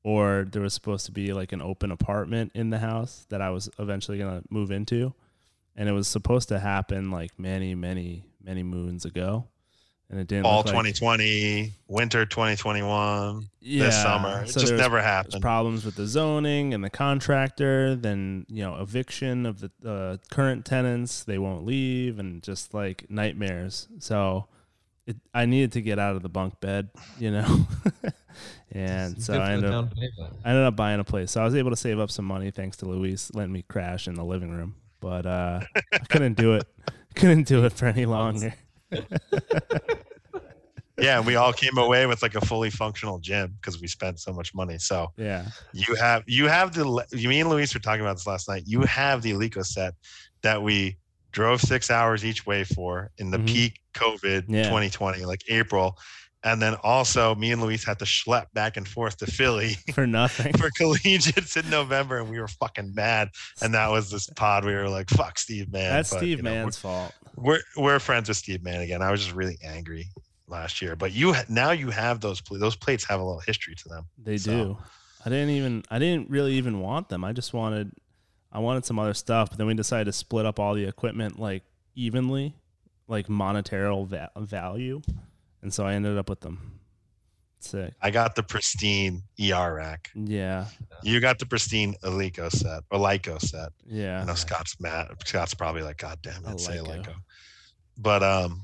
or there was supposed to be like an open apartment in the house that I was eventually gonna move into, and it was supposed to happen like many, many, many moons ago, and it didn't. All look like- 2020, winter 2021, yeah, this summer. It so just was- never happened. problems with the zoning and the contractor. Then you know eviction of the uh, current tenants. They won't leave, and just like nightmares. So it, I needed to get out of the bunk bed, you know. and so I ended, up. I ended up buying a place. So I was able to save up some money thanks to Luis letting me crash in the living room. But uh, I couldn't do it. Couldn't do it for any longer. yeah, and we all came away with like a fully functional gym because we spent so much money. So Yeah. you have you have the you me and Luis were talking about this last night. You have the Eleiko set that we drove six hours each way for in the Mhm. peak COVID Yeah. 2020, like April. And then also me and Luis had to schlep back and forth to Philly For nothing. for collegiates in November, and we were fucking mad. And that was this pod. We were like, "Fuck Steve Man." That's But, Steve you know, Mann's fault. We're we're friends with Steve Man again. I was just really angry last year, but you ha- now you have those pla- those plates have a little history to them. They So- do. I didn't even I didn't really even want them. I just wanted I wanted some other stuff, but then we decided to split up all the equipment like evenly, like monetary va- value. And so I ended up with them. Sick. I got the pristine ER rack. Yeah. You got the pristine Eleiko set or Lyco set. I Yeah. know Scott's mad. Scott's probably like, God damn it, say. Lyco. But um,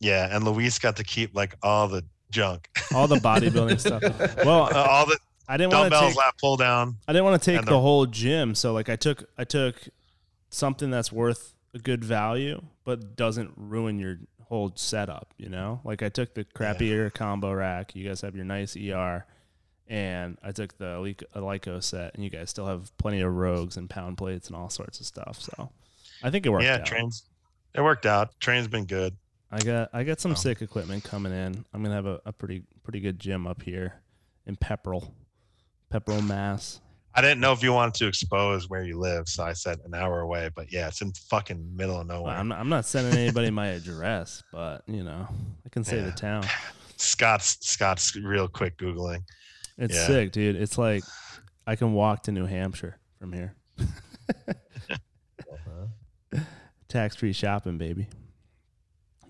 yeah, and Luis got to keep like all the junk, All the bodybuilding stuff. Well, Uh, all the I didn't want to dumbbells, take lap pull down. I didn't want to take the, the- whole gym, so like I took I took something that's worth a good value but doesn't ruin your whole setup, you know? Like I took the crappier combo rack, you guys have your nice ER, and I took the Eleiko set and you guys still have plenty of rogues and pound plates and all sorts of stuff. So I think it worked Yeah, out. trains. It worked out. Train's been good. I got I got some Oh. sick equipment coming in. I'm gonna have a, a pretty pretty good gym up here in Pepperell. Pepperell, Mass. I didn't know if you wanted to expose where you live, so I said an hour away. But yeah, it's in fucking middle of nowhere. Well, I'm not, I'm not sending anybody my address, but you know, I can say the town. Scott's Scott's real quick googling. It's Yeah. sick, dude. It's like I can walk to New Hampshire from here. Uh-huh. Tax free shopping, baby.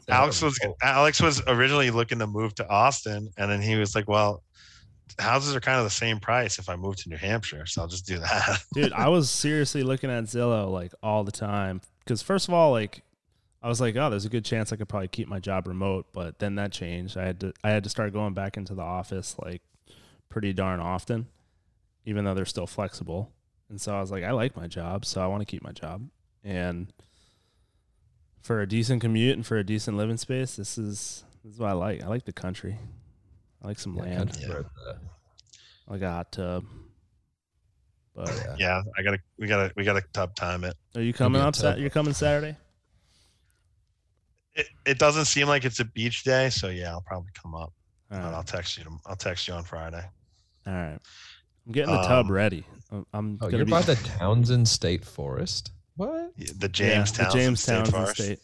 Alex was Oh, Alex was originally looking to move to Austin, and then he was like, "Well, houses are kind of the same price if I move to New Hampshire, so I'll just do that." Dude, I was seriously looking at Zillow like all the time. Because first of all, like I was like, oh, there's a good chance I could probably keep my job remote, but then that changed. I had to I had to start going back into the office like pretty darn often, even though they're still flexible. And so I was like, I like my job, so I want to keep my job. And for a decent commute and for a decent living space, this is this is what I like. I like the country. I like some Yeah, land. Yeah. where it's at. I got a hot tub. But Yeah. yeah, I gotta we gotta we gotta tub time it. are you coming a up? Sa- you're coming Saturday? It it doesn't seem like it's a beach day, so yeah, I'll probably come up. All But I'll text you. I'll text you on Friday. All right. I'm getting the tub Um, ready. I'm- I'm Oh, gonna you're be by the Townsend State Forest? What? The yeah, Jamestown the James State Townsend Forest. State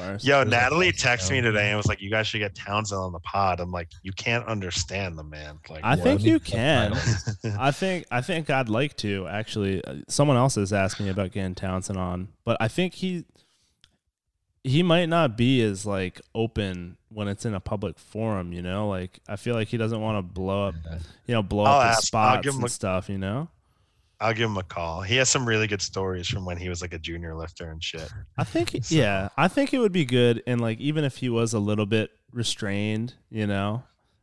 Forest. Yo, Natalie bunch texted me today and was like, "You guys should get Townsend on the pod." I'm like, "You can't understand the man." Like, I think you can. I think I think I'd like to actually. Uh, Someone else has asked me about getting Townsend on, but I think he he might not be as like open when it's in a public forum. You know, like I feel like he doesn't want to blow up. You know, blow I'll up his ask- I'll spots and a- stuff. You know. I'll give him a call. He has some really good stories from when he was like a junior lifter and shit. I think So- yeah, I think it would be good and like even if he was a little bit restrained, you know,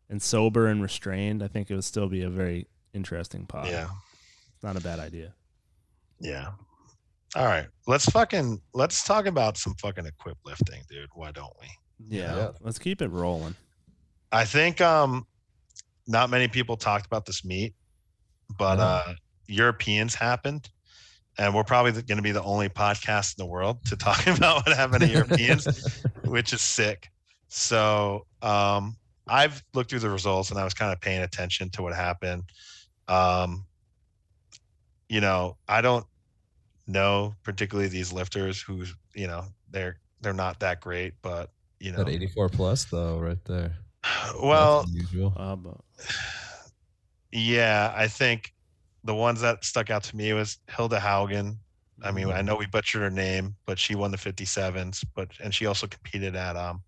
and sober and restrained, I think it would still be a very interesting pod. Yeah, It's not a bad idea. yeah. All right, let's fucking let's talk about some fucking equip lifting, dude. Why don't we? Yeah. Yeah. Let's keep it rolling. I think um not many people talked about this meet, but No. uh Europeans happened. And we're probably going to be the only podcast in the world to talk about what happened to Europeans, which is sick. So um I've looked through the results and I was kind of paying attention to what happened. Um you know, I don't know particularly these lifters who, you know, they're they're not that great, but you know, That 84 plus though, right there. well, unusual. Uh, Yeah, I think the ones that stuck out to me was Hilda Haugen. I mean, I know we butchered her name, but she won the 57s. But and she also competed at um,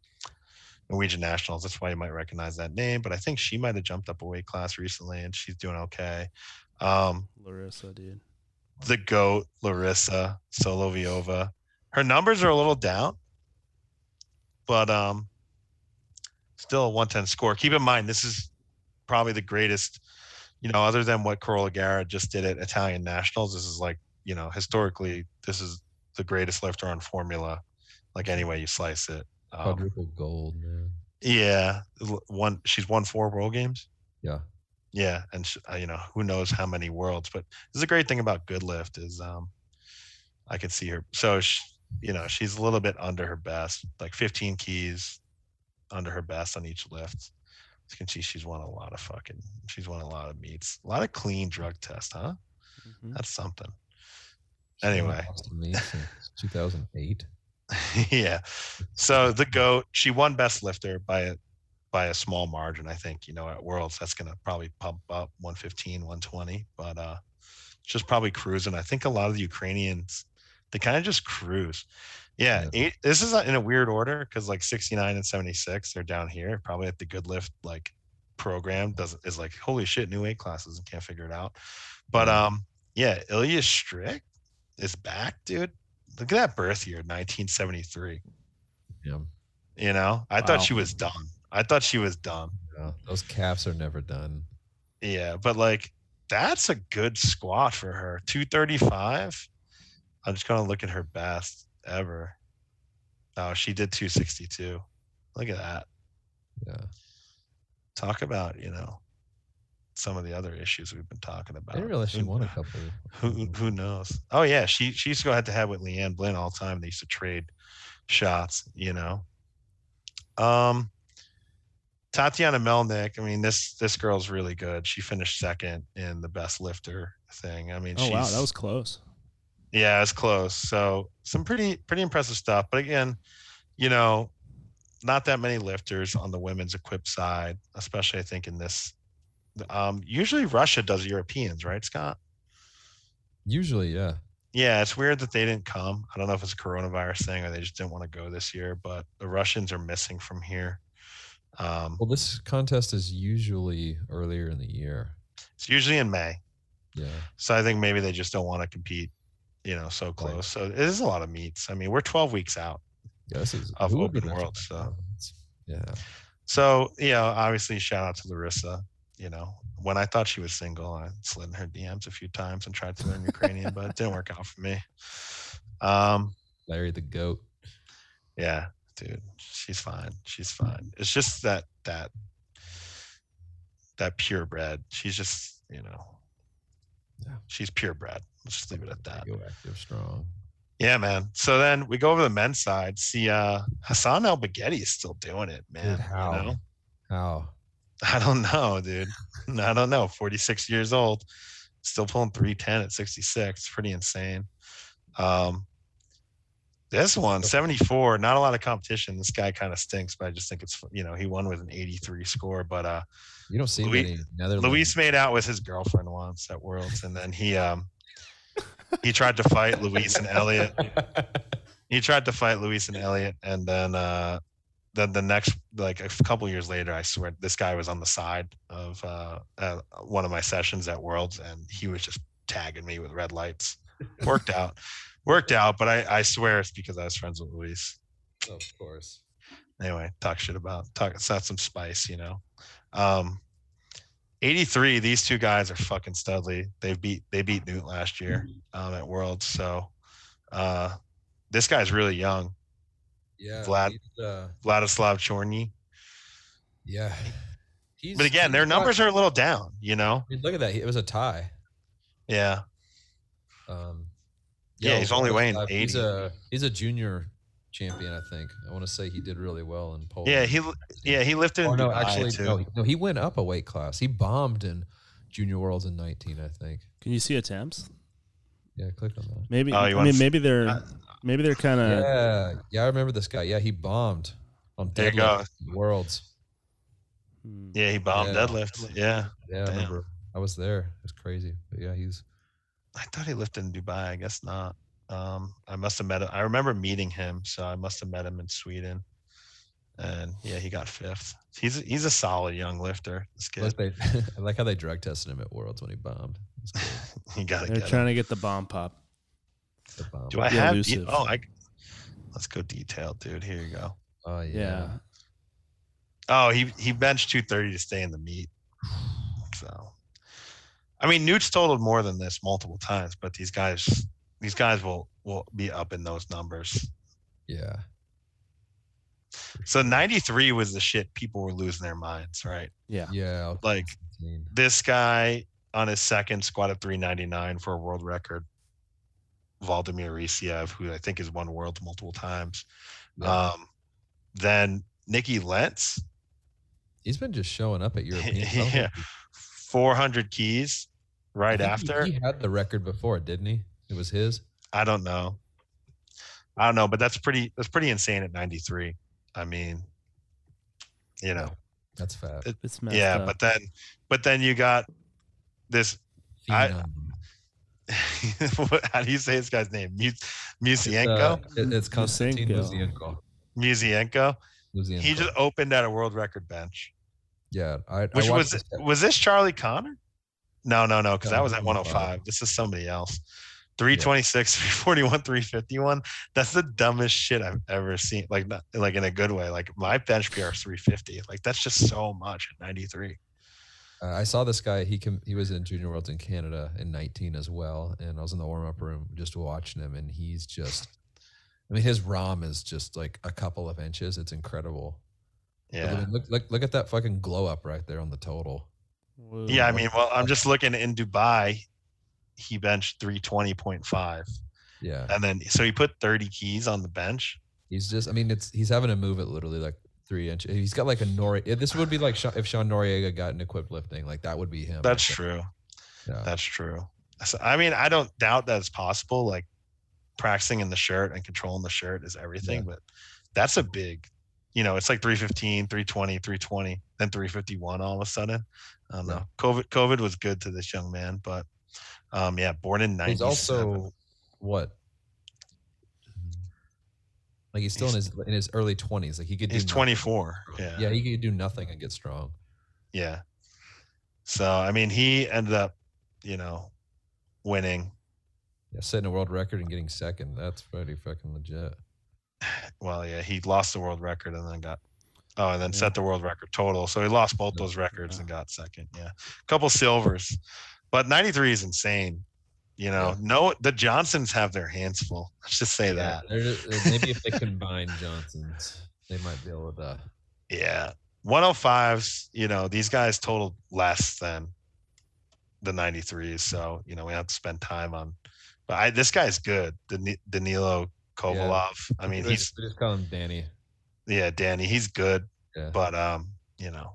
Norwegian Nationals. That's why you might recognize that name. But I think she might have jumped up a weight class recently, and she's doing okay. Um, Larissa, dude. the goat Larissa Soloviova. Her numbers are a little down, but um, still a 110 score. Keep in mind, this is probably the greatest, you know, other than what Carola Garra just did at Italian Nationals. This is like, you know, historically, this is the greatest lifter on formula, like any way you slice it. Um, Quadruple gold, man. yeah, one. She's won four World Games. Yeah. Yeah, and sh- uh, you know who knows how many worlds. But this is a great thing about Good Lift is um, I can see her. So sh you know she's a little bit under her best, like 15 keys under her best on each lift. You can see she's won a lot of fucking. She's won a lot of meets, a lot of clean drug tests, huh? Mhm. That's something. She Anyway. lost to me since 2008. yeah. So the goat, she won best lifter by a by a small margin, I think. You know, at Worlds, that's gonna probably pump up 115, 120, but uh just probably cruising. I think a lot of the Ukrainians, they kind of just cruise. Yeah, Yeah. Eight, this is in a weird order because like 69 and 76, they're down here, probably at the good lift like program doesn't is like holy shit, new weight classes and can't figure it out. But Yeah. um, yeah, Ilya Strick is back, dude. Look at that birth year, 1973. Yeah. You know, I Wow. thought she was done. I thought she was done. yeah. Those calves are never done. Yeah, but like that's a good squat for her. 235. I'm just gonna look at her best ever. Oh, she did 262. Look at that. Yeah. Talk about, you know, some of the other issues we've been talking about. I didn't realize she Who- won a couple. Who who knows? Oh yeah, she she used to go head to head with Leanne Blinn all the time. They used to trade shots, you know. Um Tatiana Melnick, I mean, this this girl's really good. She finished second in the best lifter thing. I mean, Oh she's wow, that was close. Yeah, it's close. So some pretty pretty impressive stuff. But again, you know, not that many lifters on the women's equipped side, especially I think in this. Um, usually Russia does Europeans, right, Scott? Usually, yeah. Yeah, it's weird that they didn't come. I don't know if it's a coronavirus thing or they just didn't want to go this year, but the Russians are missing from here. Um, Well, this contest is usually earlier in the year. it's usually in May. Yeah. So I think maybe they just don't want to compete, you know, so close. So it is a lot of meets. I mean, we're 12 weeks out. Yeah. This is Of open world, so. Yeah. So, you know, obviously shout out to Larissa. You know, when I thought she was single, I slid in her DMs a few times and tried to learn Ukrainian, but it didn't work out for me. Um, Larry the goat. yeah, dude, she's fine. She's fine. It's just that that that purebred. She's just, you know, Yeah. she's purebred. Let's just leave it at that. Radioactive strong. Yeah, man. So then we go over the men's side. See, uh Hassan El Belghiti is still doing it, man. how? You know? How? I don't know, dude. I don't know. 46 years old, still pulling 310 at 66. It's Pretty insane. Um, this one, 74, not a lot of competition. This guy kind of stinks, but I just think it's, you know, he won with an 83 score. But uh, You don't see Netherlands. Luis made out with his girlfriend once at Worlds, and then he, um, he tried to fight Luis and Elliot. He tried to fight Luis and Elliot, and then uh, then the next like a couple years later, I swear this guy was on the side of uh, uh, one of my sessions at Worlds, and he was just tagging me with red lights. Worked out, worked out, but I, I swear it's because I was friends with Luis. of course. Anyway, talk shit about talk. It's not some spice, you know. Um, 83. These two guys are fucking studly. They beat they beat Newt last year um, at Worlds, so uh, this guy's really young. Yeah. Vlad- uh, Vladislav Chorny. yeah. He's, But again, their not- numbers are a little down, you know? I mean, look at that. It was a tie. Yeah. Um, Yeah, he's only weighing Vladislav, He's a he's a junior champion, I think. I want to say he did really well in Poland. Yeah, he yeah, he lifted Oh in no, Dubai actually, too. no, he- no. He went up a weight class. He bombed in Junior Worlds in 19, I think. Can you see attempts? Yeah, click on that. Maybe Oh, you I wanna mean s- maybe they're uh, maybe they're kind of yeah, yeah, I remember this guy. Yeah, he bombed on There deadlift Worlds. Hmm. Yeah, he bombed Yeah. deadlift. Yeah. Yeah, I Damn. remember. I was there. It's crazy. But yeah, he's I thought he lifted in Dubai. I guess not. Um, I must have met him. I remember meeting him, so I must have met him in Sweden. And yeah, he got fifth. He's he's a solid young lifter. This kid, like they, I like how they drug tested him at Worlds when he bombed. It's cool. you gotta They're get him. trying to get the bomb pop. The bomb. Do I be have? elusive. Oh, I. Let's go detailed, dude. Here you go. Oh yeah. Yeah. Oh, he he benched 230 to stay in the meet. So, I mean, Newt's totaled more than this multiple times, but these guys, these guys will will be up in those numbers. Yeah. So 93 was the shit people were losing their minds, right? Yeah. Yeah. Like this guy on his second squatted 399 for a world record. Vladimir Risiev, who I think has won worlds multiple times. Yeah. Um, then Nikki Lentz, He's been just showing up at European. Yeah. 400 keys right think he- after. He, had the record before, didn't he? It was his. I don't know. I don't know, but that's pretty that's pretty insane at 93. I mean, you know, That's fat. It- It's yeah, up. but then but then you got this I- how do you say this guy's name? Mu- It's, Musienko? uh, it- it's Konstantin Musenko. Muzienko. Musienko. He just opened at a world record bench. yeah. I, I Which watched was this was this Charlie Connor? No, no, no, because No, that was at 105. 105. This is somebody else. 326, 341, 351. That's the dumbest shit I've ever seen. Like not like in a good way. Like my bench PR is 350. Like that's just so much at 93. Uh, I saw this guy. He com- he was in Junior Worlds in Canada in 19 as well, and I was in the warm up room just watching him, and he's just. I mean, his ROM is just like a couple of inches. It's incredible. But I Yeah. mean, look, look, look at that fucking glow up right there on the total. Whoa. Yeah, I mean, well, I'm just looking in Dubai. He benched 320.5. Yeah, And then so he put 30 keys on the bench. he's just. I mean, it's he's having to move it literally like three inches. He's got like a Nori. This would be like if Sean Noriega got an equipped lifting, like that would be him. That's true. Yeah. That's true. So, I mean, I don't doubt that it's possible. Like practicing in the shirt and controlling the shirt is everything, Yeah. but that's a big, you know, it's like 315, 320, 320, then 351 all of a sudden. I don't Yeah. know. COVID, COVID was good to this young man, but um, yeah, born in 97. He's also what? Like he's still in his in his early twenties. Like he could. do he's nothing. 24. Yeah. Yeah, he could do nothing and get strong. Yeah. So, I mean, he ended up, you know, winning. Yeah, setting a world record and getting second. That's pretty fucking legit. Well, yeah, he lost the world record and then got, oh, and then Yeah. set the world record total. So he lost both those records and got second. Yeah. A couple silvers, but 93 is insane. You know, Yeah. no, the Johnsons have their hands full. Let's just say that. Just- uh, maybe if they combine Johnsons, they might be able to. Yeah. 105s, you know, these guys totaled less than the 93s. So, you know, we have to spend time on, but I, this guy's good. Dan- Danilo Kovalov. I mean, we he's, just, we just call him Danny. yeah, Danny, he's good. Yeah. But, um, you know,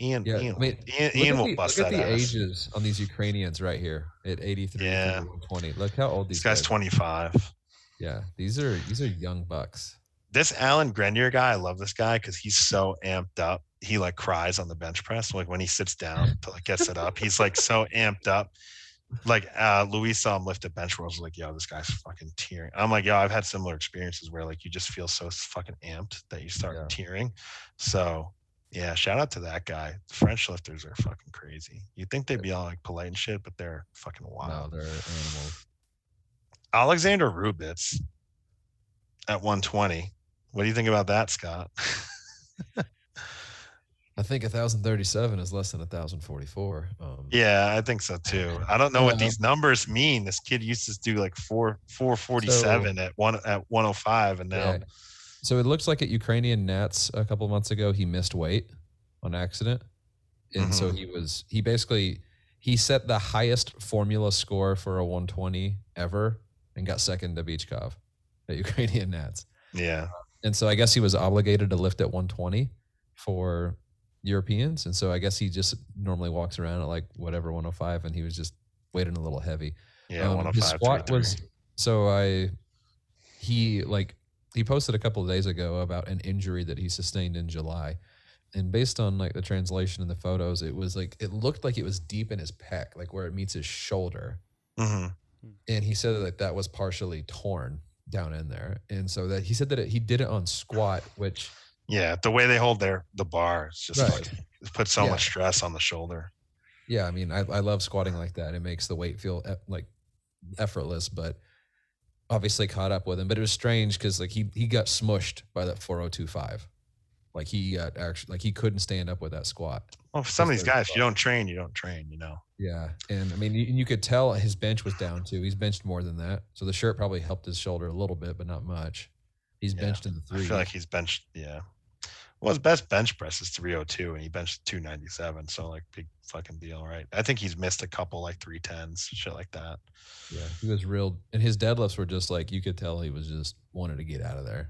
Ian, Yeah, Ian, I mean, Look Ian will the, bust look at the ass. ages on these Ukrainians right here at 83 Yeah. 20. Look how old these This guy's guys are. 25. Yeah, these are these are young bucks. This Alan Grenier guy, I love this guy because he's so amped up. He like cries on the bench press. Like when he sits down to like gets it up, he's like so amped up. Like uh Luis saw him lift a bench rows, like, yo, this guy's fucking tearing. I'm like, yo, I've had similar experiences where like you just feel so fucking amped that you start Yeah. tearing. So yeah, shout out to that guy. French lifters are fucking crazy. You'd think they'd be all like polite and shit, but they're fucking wild. No, they're animals. Alexander Rubitz at 120. What do you think about that, Scott? I think 1037 is less than 1044. Um, yeah, I think so too. I don't know what these numbers mean. This kid used to do like four four forty seven at one at 105 and now yeah. So it looks like at Ukrainian Nats a couple months ago, he missed weight on accident. And so Mm-hmm. he was, he basically, he set the highest formula score for a 120 ever and got second to Beachkov at Ukrainian Nats. yeah. And so I guess he was obligated to lift at 120 for Europeans. And so I guess he just normally walks around at like whatever 105 and he was just weighting a little heavy. Yeah, Um, 105. his squat was so I he like he posted a couple of days ago about an injury that he sustained in July, and based on like the translation and the photos, it was like it looked like it was deep in his pec, like where it meets his shoulder. hmm And he said that that was partially torn down in there, and so that he said that it, he did it on squat, which Yeah, the way they hold their the bar, it's just Right. fucking- it puts so Yeah. much stress on the shoulder. yeah, I mean, I, I love squatting like that. It makes the weight feel e- like effortless, but obviously caught up with him. But it was strange because like he he got smushed by that 4025. Like he got actually like he couldn't stand up with that squat. Well, for some of these guys, if you don't train, you don't train. You know. Yeah, and I mean, you, you could tell his bench was down too. He's benched more than that, so the shirt probably helped his shoulder a little bit, but not much. He's Yeah, benched in the three. I feel like he's benched. Yeah. Well, his best bench press is 302, and he benched 297. So like big fucking deal, right? I think he's missed a couple like 310s, shit like that. yeah, he was real, and his deadlifts were just like you could tell he was just wanted to get out of there.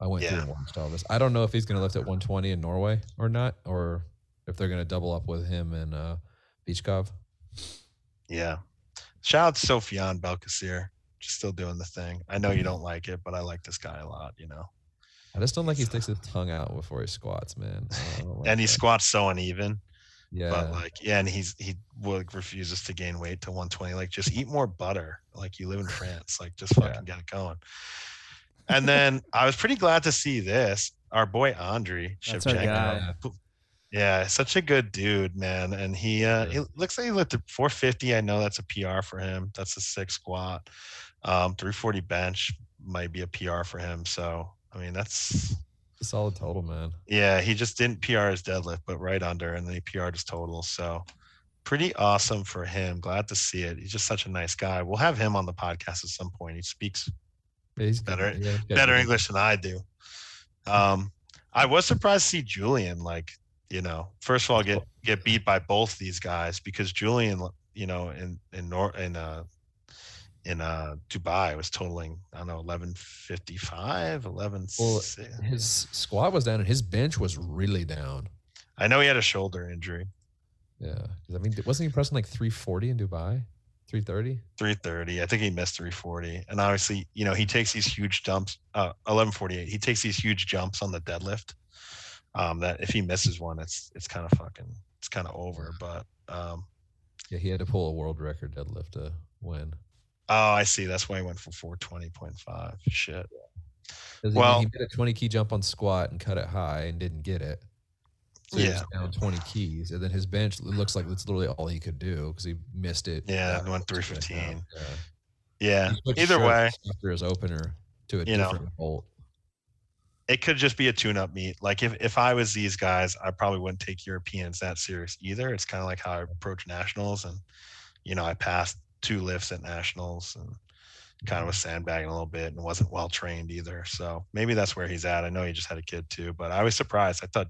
I went through and watched all this. I don't know if he's going to lift at 120 in Norway or not, or if they're going to double up with him and uh, Beachkov. Yeah. Shout out to Sofiane Belkesir, just still doing the thing. I know you don't like it, but I like this guy a lot. You know, I just don't like he sticks his tongue out before he squats, man. I don't like and he that. squats so uneven. Yeah, But like, yeah, and he's he will refuses to gain weight to 120. Like, just eat more butter. Like you live in France. Like, just Yeah. fucking get it going. And then I was pretty glad to see this. Our boy Andre That's our Shevchenko. guy. Yeah, such a good dude, man. And he uh Yeah. he looks like he lifted 450. I know that's a PR for him. That's a six squat. Um, 340 bench might be a PR for him. So I mean that's a solid total, man. yeah, he just didn't PR his deadlift, but right under, and then he PR'd his total. So pretty awesome for him. Glad to see it. He's just such a nice guy. We'll have him on the podcast at some point. He speaks he's. Better- Yeah, he's better good- English than I do. Um, I was surprised to see Julian like, you know, first of all get get beat by both these guys because Julian, you know, in in Nor in uh in uh Dubai was totaling I don't know 1155 11 Well, His squat was down and his bench was really down. I know he had a shoulder injury yeah I mean, wasn't he pressing like 340 in Dubai? 330? 330 I think he missed 340 and obviously you know he takes these huge jumps uh 1148 he takes these huge jumps on the deadlift um that if he misses one it's it's kind of fucking it's kind of over but um Yeah, he had to pull a world record deadlift to win. Oh, I see. That's why he went for 420.5. Shit. he- Well- he did a 20 key jump on squat and cut it high and didn't get it. So Yeah. down 20 keys, and then his bench it looks like that's literally all he could do because he missed it. Yeah, went much 315. right now. Yeah. Either way, after his opener to a You know. different bolt. it could just be a tune up meet. Like if, if I was these guys, I probably wouldn't take Europeans that serious either. It's kind of like how I approach nationals. And, you know, I passed two lifts at nationals and kind of was mm-hmm. sandbagging a little bit and wasn't well trained either. So maybe that's where he's at. I know he just had a kid too, but I was surprised. I thought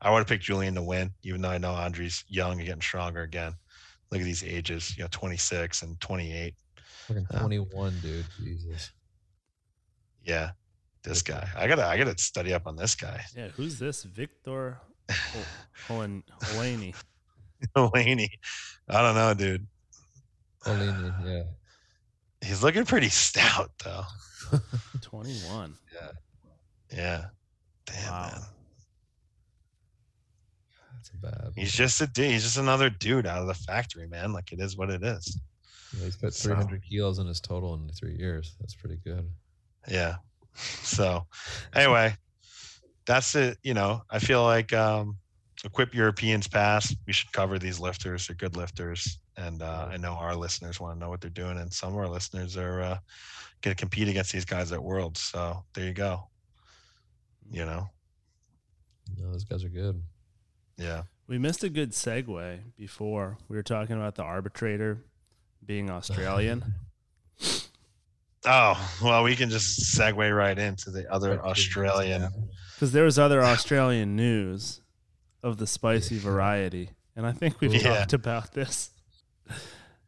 I would have picked Julian to win, even though I know Andre's young and getting stronger again. Look at these ages, you know, 26 and 28. Fucking Yeah. 21, dude. Jesus. Yeah, this guy. I gotta, I gotta study up on this guy, Yeah, who's this? Victor Holen Holaney. Laney. I don't know, dude. Olini, yeah. He's looking pretty stout though. 21. Yeah. Yeah. Damn Wow. man. That's bad. He's just a dude. He's just another dude out of the factory, man. Like it is what it is. Yeah, he's put So- 300 kilos in his total in three years. That's pretty good. Yeah. So anyway, that's it. You know, I feel like um equip Europeans pass. We should cover these lifters. They're good lifters. And uh, I know our listeners want to know what they're doing. And some of our listeners are uh, going to compete against these guys at Worlds. So there you go. You know, No, those guys are good. yeah. We missed a good segue before. We were talking about the arbitrator being Australian. Oh, well, we can just segue right into the other Australian. Because there was other Australian news of the spicy variety. And I think we've Yeah. talked about this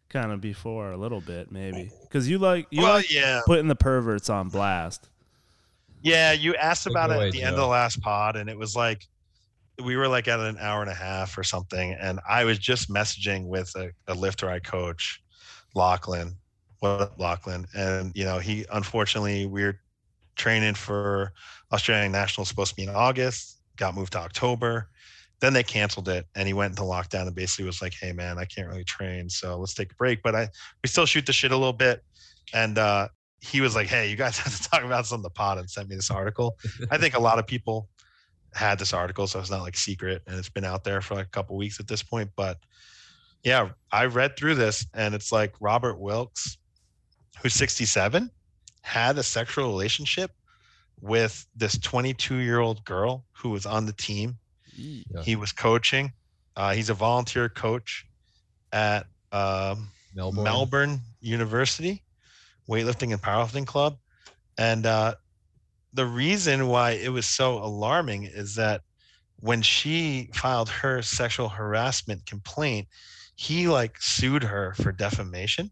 kind of before a little bit, maybe. Because you like you well, like yeah. putting the perverts on blast. Yeah, you asked about it it away, at the end of the last pod, and it was like we were like at an hour and a half or something, and I was just messaging with a, a lifter I coach, Lachlan. What up, Lachlan? And you know, he unfortunately we're training for Australian Nationals supposed to be in August. got moved to October. Then they canceled it, and he went into lockdown and basically was like, "Hey, man, I can't really train, so let's take a break." But I we still shoot the shit a little bit, and uh, he was like, "Hey, you guys have to talk about this on the pod," and sent me this article. I think a lot of people had this article, so it's not like secret, and it's been out there for like a couple weeks at this point. But yeah, I read through this, and it's like Robert Wilks, who's 67, had a sexual relationship with this 22 year old girl who was on the team. Yeah. He was coaching. Uh, he's a volunteer coach at um, Melbourne. Melbourne University weightlifting and powerlifting club. And uh, the reason why it was so alarming is that when she filed her sexual harassment complaint, he like sued her for defamation,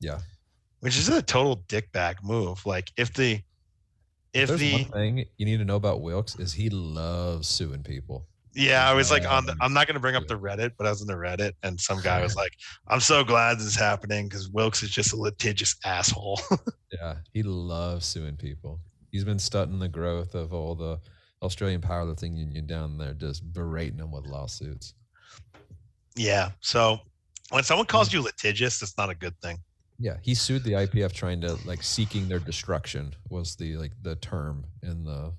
Yeah. which is a total dickbag move. Like if the if There's the one thing you need to know about Wilks is he loves suing people. Yeah, I was like on the, Um, I'm not going to bring up the Reddit, but I was in the Reddit and some guy was like, I'm so glad this is happening because Wilks is just a litigious asshole. Yeah, he loves suing people. He's been stunting the growth of all the Australian powerlifting union down there, just berating them with lawsuits. yeah. So when someone calls you litigious, it's not a good thing. Yeah, he sued the IPF trying to like seeking their destruction was the like the term in the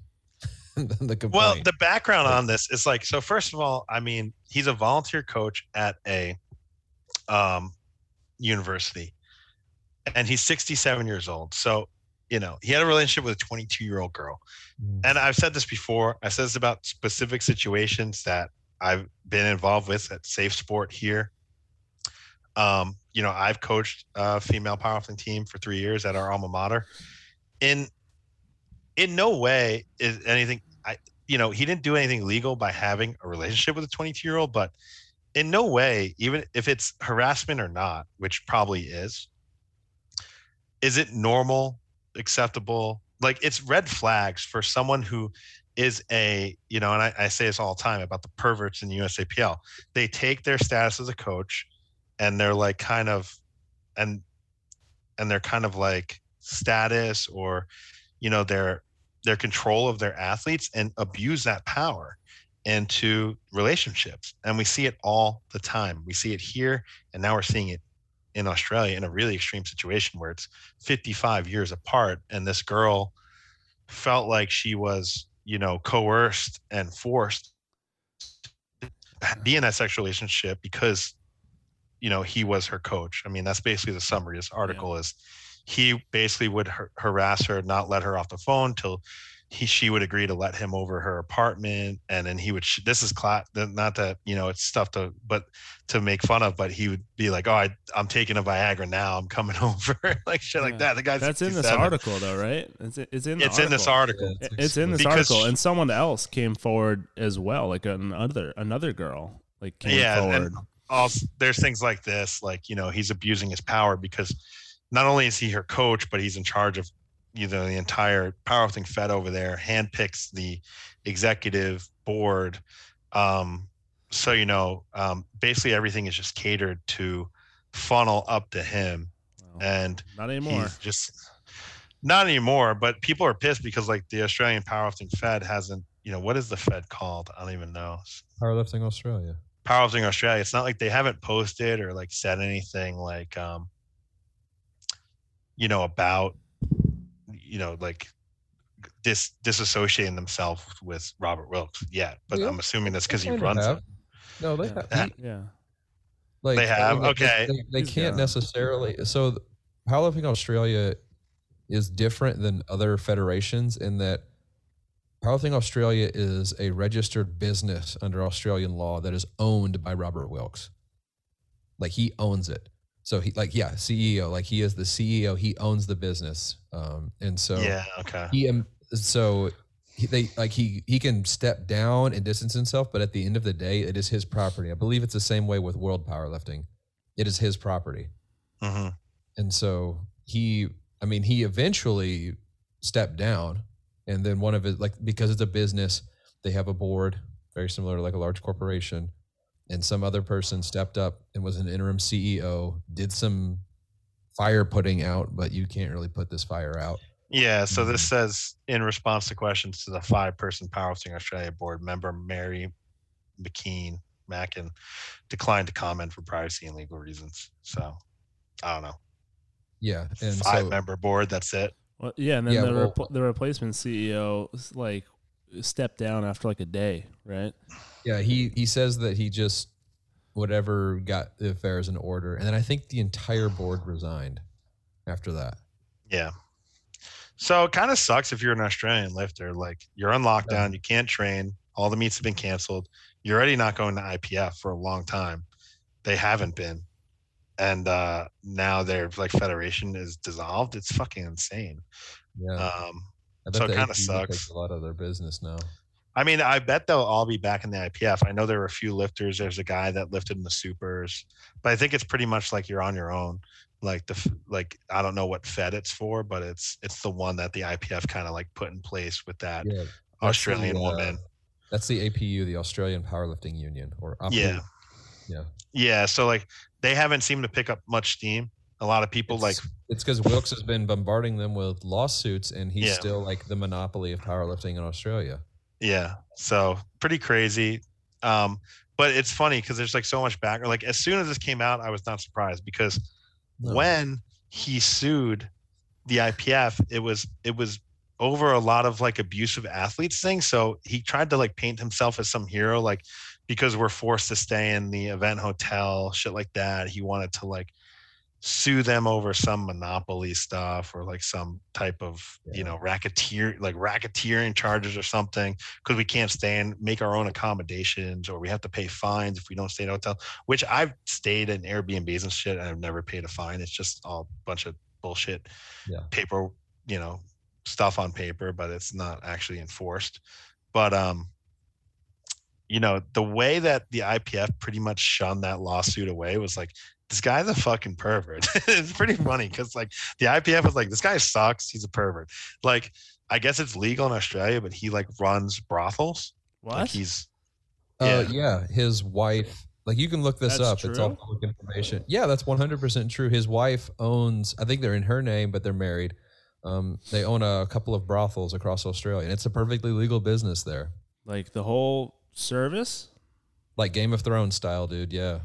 the complaint. Well, the background on this is like, so first of all, I mean, he's a volunteer coach at a um, university and he's 67 years old. So, you know, he had a relationship with a 22 year old girl. Mm. and I've said this before. I said this about specific situations that I've been involved with at Safe Sport here. Um, you know, I've coached a female powerlifting team for three years at our alma mater. In in no way is anything I you know, he didn't do anything legal by having a relationship with a 22 year old, but in no way, even if it's harassment or not, which probably is, is it normal, acceptable? Like it's red flags for someone who is a, you know, and I, I say this all the time about the perverts in the USAPL. They take their status as a coach and they're like kind of and and they're kind of like status or you know their their control of their athletes and abuse that power into relationships. And we see it all the time. We see it here and now we're seeing it in australia in a really extreme situation where it's 55 years apart and this girl felt like she was you know coerced and forced to be in that sexual relationship because you know he was her coach. I mean that's basically the summary. This article is he basically would har- harass her not let her off the phone till he she would agree to let him over her apartment and then he would sh- this is cla- not that you know it's stuff to but to make fun of but he would be like oh I, i'm taking a viagra now i'm coming over like shit like that the guy's That's in this article, though, right? It's, it's in. The it's in this article Yeah, It- It's in this Because- article, and someone else came forward as well, like another another girl, like came Yeah, forward. and also there's things like this like you know he's abusing his power because not only is he her coach but he's in charge of you know the entire powerlifting fed over there handpicks the executive board. Um so you know um basically everything is just catered to funnel up to him. Well, and not anymore. he's just not anymore but people are pissed because like the australian powerlifting fed hasn't you know what is the fed called? I don't even know. Powerlifting Australia. powerlifting australia. It's not like they haven't posted or like said anything like um you know about you know like dis disassociating themselves with robert wilks yet but Yeah, i'm assuming that's because he runs have. it No, they Yeah. have. That- yeah. Like They have? they- Okay. They, they He's can't got- necessarily. So, th- powerlifting Australia is different than other federations in that powerlifting Australia is a registered business under Australian law that is owned by Robert Wilks. Like he owns it. So he like yeah CEO like he is the CEO. He owns the business. Um, and so yeah okay. he um, so he, they like he he can step down and distance himself but at the end of the day it is his property. I believe it's the same way with world powerlifting. It is his property. Hmm and so he i mean he eventually stepped down and then one of his like because it's a business they have a board very similar to like a large corporation and some other person stepped up and was an interim ceo did some fire putting out but you can't really put this fire out Yeah, so this Mhm. says in response to questions to the five person Powerlifting Australia board member Mary McKean Mackin declined to comment for privacy and legal reasons. So I don't know. Yeah, and five so member board, that's it. Well, yeah, and then Yeah, the well- repl- the replacement CEO like stepped down after like a day, right? Yeah, he he says that he just whatever got the affairs in order, and then I think the entire board resigned after that. Yeah. So it kind of sucks if you're an Australian lifter. Like you're on lockdown, you can't train, all the meets have been canceled. You're already not going to IPF for a long time. They haven't been. And uh now their like federation is dissolved. It's fucking insane. Yeah, Um so it kinda sucks. a lot of their business now. I mean, I bet they'll all be back in the IPF. I know there were a few lifters. There's a guy that lifted in the supers, but I think it's pretty much like you're on your own. Like the like I don't know what Fed it's for, but it's it's the one that the IPF kind of like put in place with that Yeah, Australian the, uh, woman. That's the APU, the Australian Powerlifting Union, or APU. Yeah. yeah. Yeah, so like they haven't seemed to pick up much steam. A lot of people like It's- it's because Wilks has been bombarding them with lawsuits, and he's Yeah. still like the monopoly of powerlifting in Australia. Yeah. So pretty crazy. Um, but it's funny because there's like so much back. Like as soon as this came out, I was not surprised because No. when he sued the IPF, it was it was over a lot of like abusive athletes thing. So he tried to like paint himself as some hero, like because we're forced to stay in the event hotel, shit like that. He wanted to like sue them over some monopoly stuff or like some type of you know racketeer like racketeering charges or something because we can't stay and make our own accommodations or we have to pay fines if we don't stay in a hotel which i've stayed in airbnbs and shit and i've never paid a fine it's just all a bunch of bullshit Yeah. paper you know stuff on paper but it's not actually enforced but um you know the way that the ipf pretty much shunned that lawsuit away was like this guy's a fucking pervert. it's pretty funny because like the IPF was like, this guy sucks. He's a pervert. Like, I guess it's legal in Australia, but he like runs brothels. What? Like he's Uh, Yeah. yeah, his wife. Like you can look this That's up. It's all public information. Yeah, that's one hundred percent true. His wife owns. I think they're in her name, but they're married. Um, they own a couple of brothels across Australia, and it's a perfectly legal business there, like the whole service? like Game of Thrones style, dude. Yeah,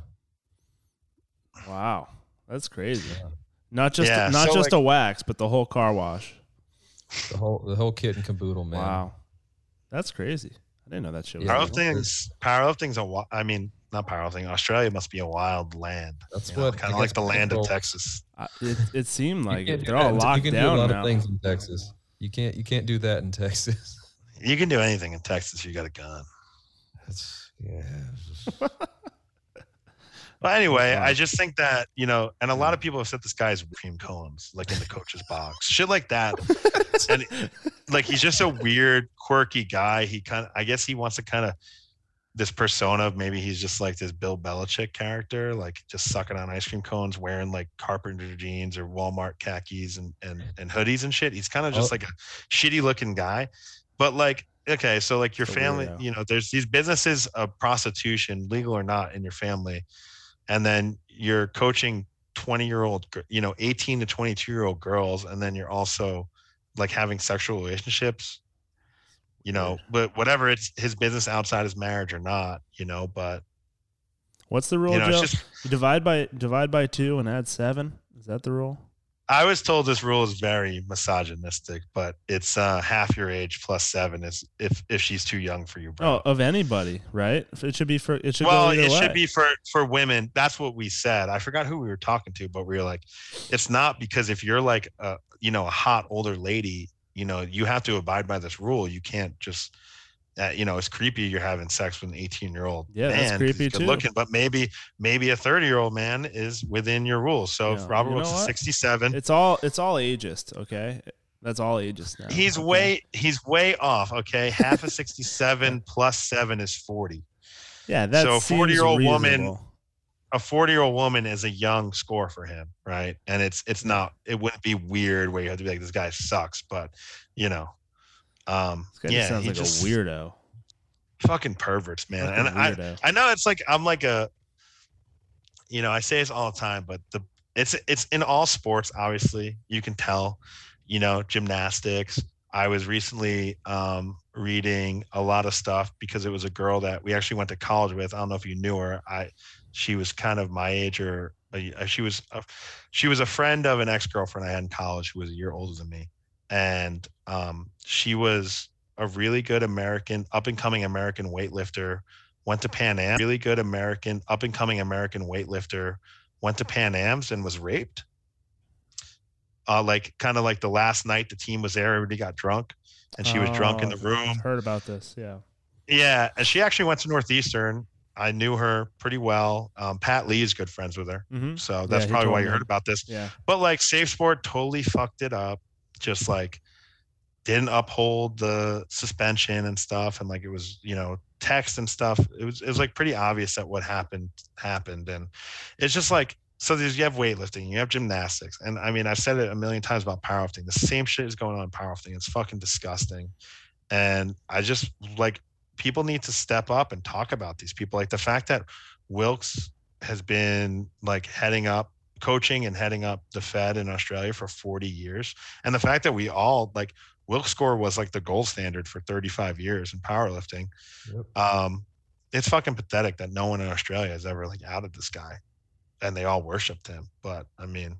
Wow, that's crazy. Yeah. Not just Yeah, not so, just like- a wax, but the whole car wash. the whole the whole kit and caboodle, man. Wow, that's crazy. I didn't know that shit. Was Yeah. legal. powerlifting's powerlifting's a wi- I mean not powerlifting. Australia must be a wild land. That's you what kind of like the land of Texas. I, it, it seemed like it. they're all in- locked You can down do a lot now. of things in Texas. You can't you can't do that in Texas. You can do anything in Texas. You got a gun. That's yeah. But anyway, I just think that you know, and a lot of people have said this guy's cream cones, like in the coach's box, shit like that. and like he's just a weird, quirky guy. He kind of, I guess, he wants to kind of this persona of maybe he's just like this Bill Belichick character, like just sucking on ice cream cones, wearing like carpenter jeans or Walmart khakis and and and hoodies and shit. He's kind of just Oh. like a shitty looking guy, but like. Okay, so like your family, you know, there's these businesses of prostitution, legal or not, in your family, and then you're coaching 20 year old you know 18 to 22 year old girls and then you're also like having sexual relationships you know but whatever it's his business outside his marriage or not you know but What's the rule, you know Joe? just divide by divide by two and add seven. Is that the rule? I was told this rule is very misogynistic but it's uh half your age plus seven is if if she's too young for you bro Oh, of anybody, right? It should be for. It should well it way. should be for for women that's what we said i forgot who we were talking to but we were like it's not because if you're like a you know a hot older lady you know you have to abide by this rule you can't just uh, you know it's creepy you're having sex with an 18 year old Yeah, that's creepy he's good too. looking but maybe maybe a 30 year old man is within your rules so Yeah, if robert you know Wilks is 67 It's all it's all ageist. Okay, that's all ageist now. he's okay? way he's way off okay half of 67 plus 7 is 40 Yeah, that so a 40-year-old woman- a 40 year old woman is a young score for him, right? And it's it's not it wouldn't be weird where you have to be like this guy sucks, but you know, um, This guy yeah, sounds like a weirdo. fucking perverts, man. And I. I know it's like I'm like a, you know, I say this all the time, but the it's it's in all sports. Obviously, you can tell, you know, gymnastics. I was recently um, reading a lot of stuff because it was a girl that we actually went to college with. I don't know if you knew her. I she was kind of my age or uh, she was a, she was a friend of an ex girlfriend I had in college who was a year older than me, and um, she was a really good American up and coming American weightlifter. Went to Pan Am, really good American up and coming American weightlifter. Went to Pan Am's and was raped. Uh, like kind of like the last night the team was there, everybody got drunk, and she was drunk in the Oh, room. I've heard about this. Yeah. Yeah, and she actually went to Northeastern. I knew her pretty well. Um, Pat Lee is good friends with her, Mm-hmm. so that's he probably why you heard about this. Yeah. But like Safe Sport totally fucked it up. Just like didn't uphold the suspension and stuff, and like it was you know text and stuff. It was it was like pretty obvious that what happened happened, and it's just like so. There's you have weightlifting, you have gymnastics, and I mean I've said it a million times about powerlifting. The same shit is going on in powerlifting. It's fucking disgusting, and I just like people need to step up and talk about these people. Like the fact that Wilks has been like heading up coaching and heading up the Fed in Australia for 40 years. And the fact that we all like Wilks score was like the gold standard for 35 years in powerlifting. Yep. Um, it's fucking pathetic that no one in Australia has ever like outed this guy and they all worshiped him. But I mean,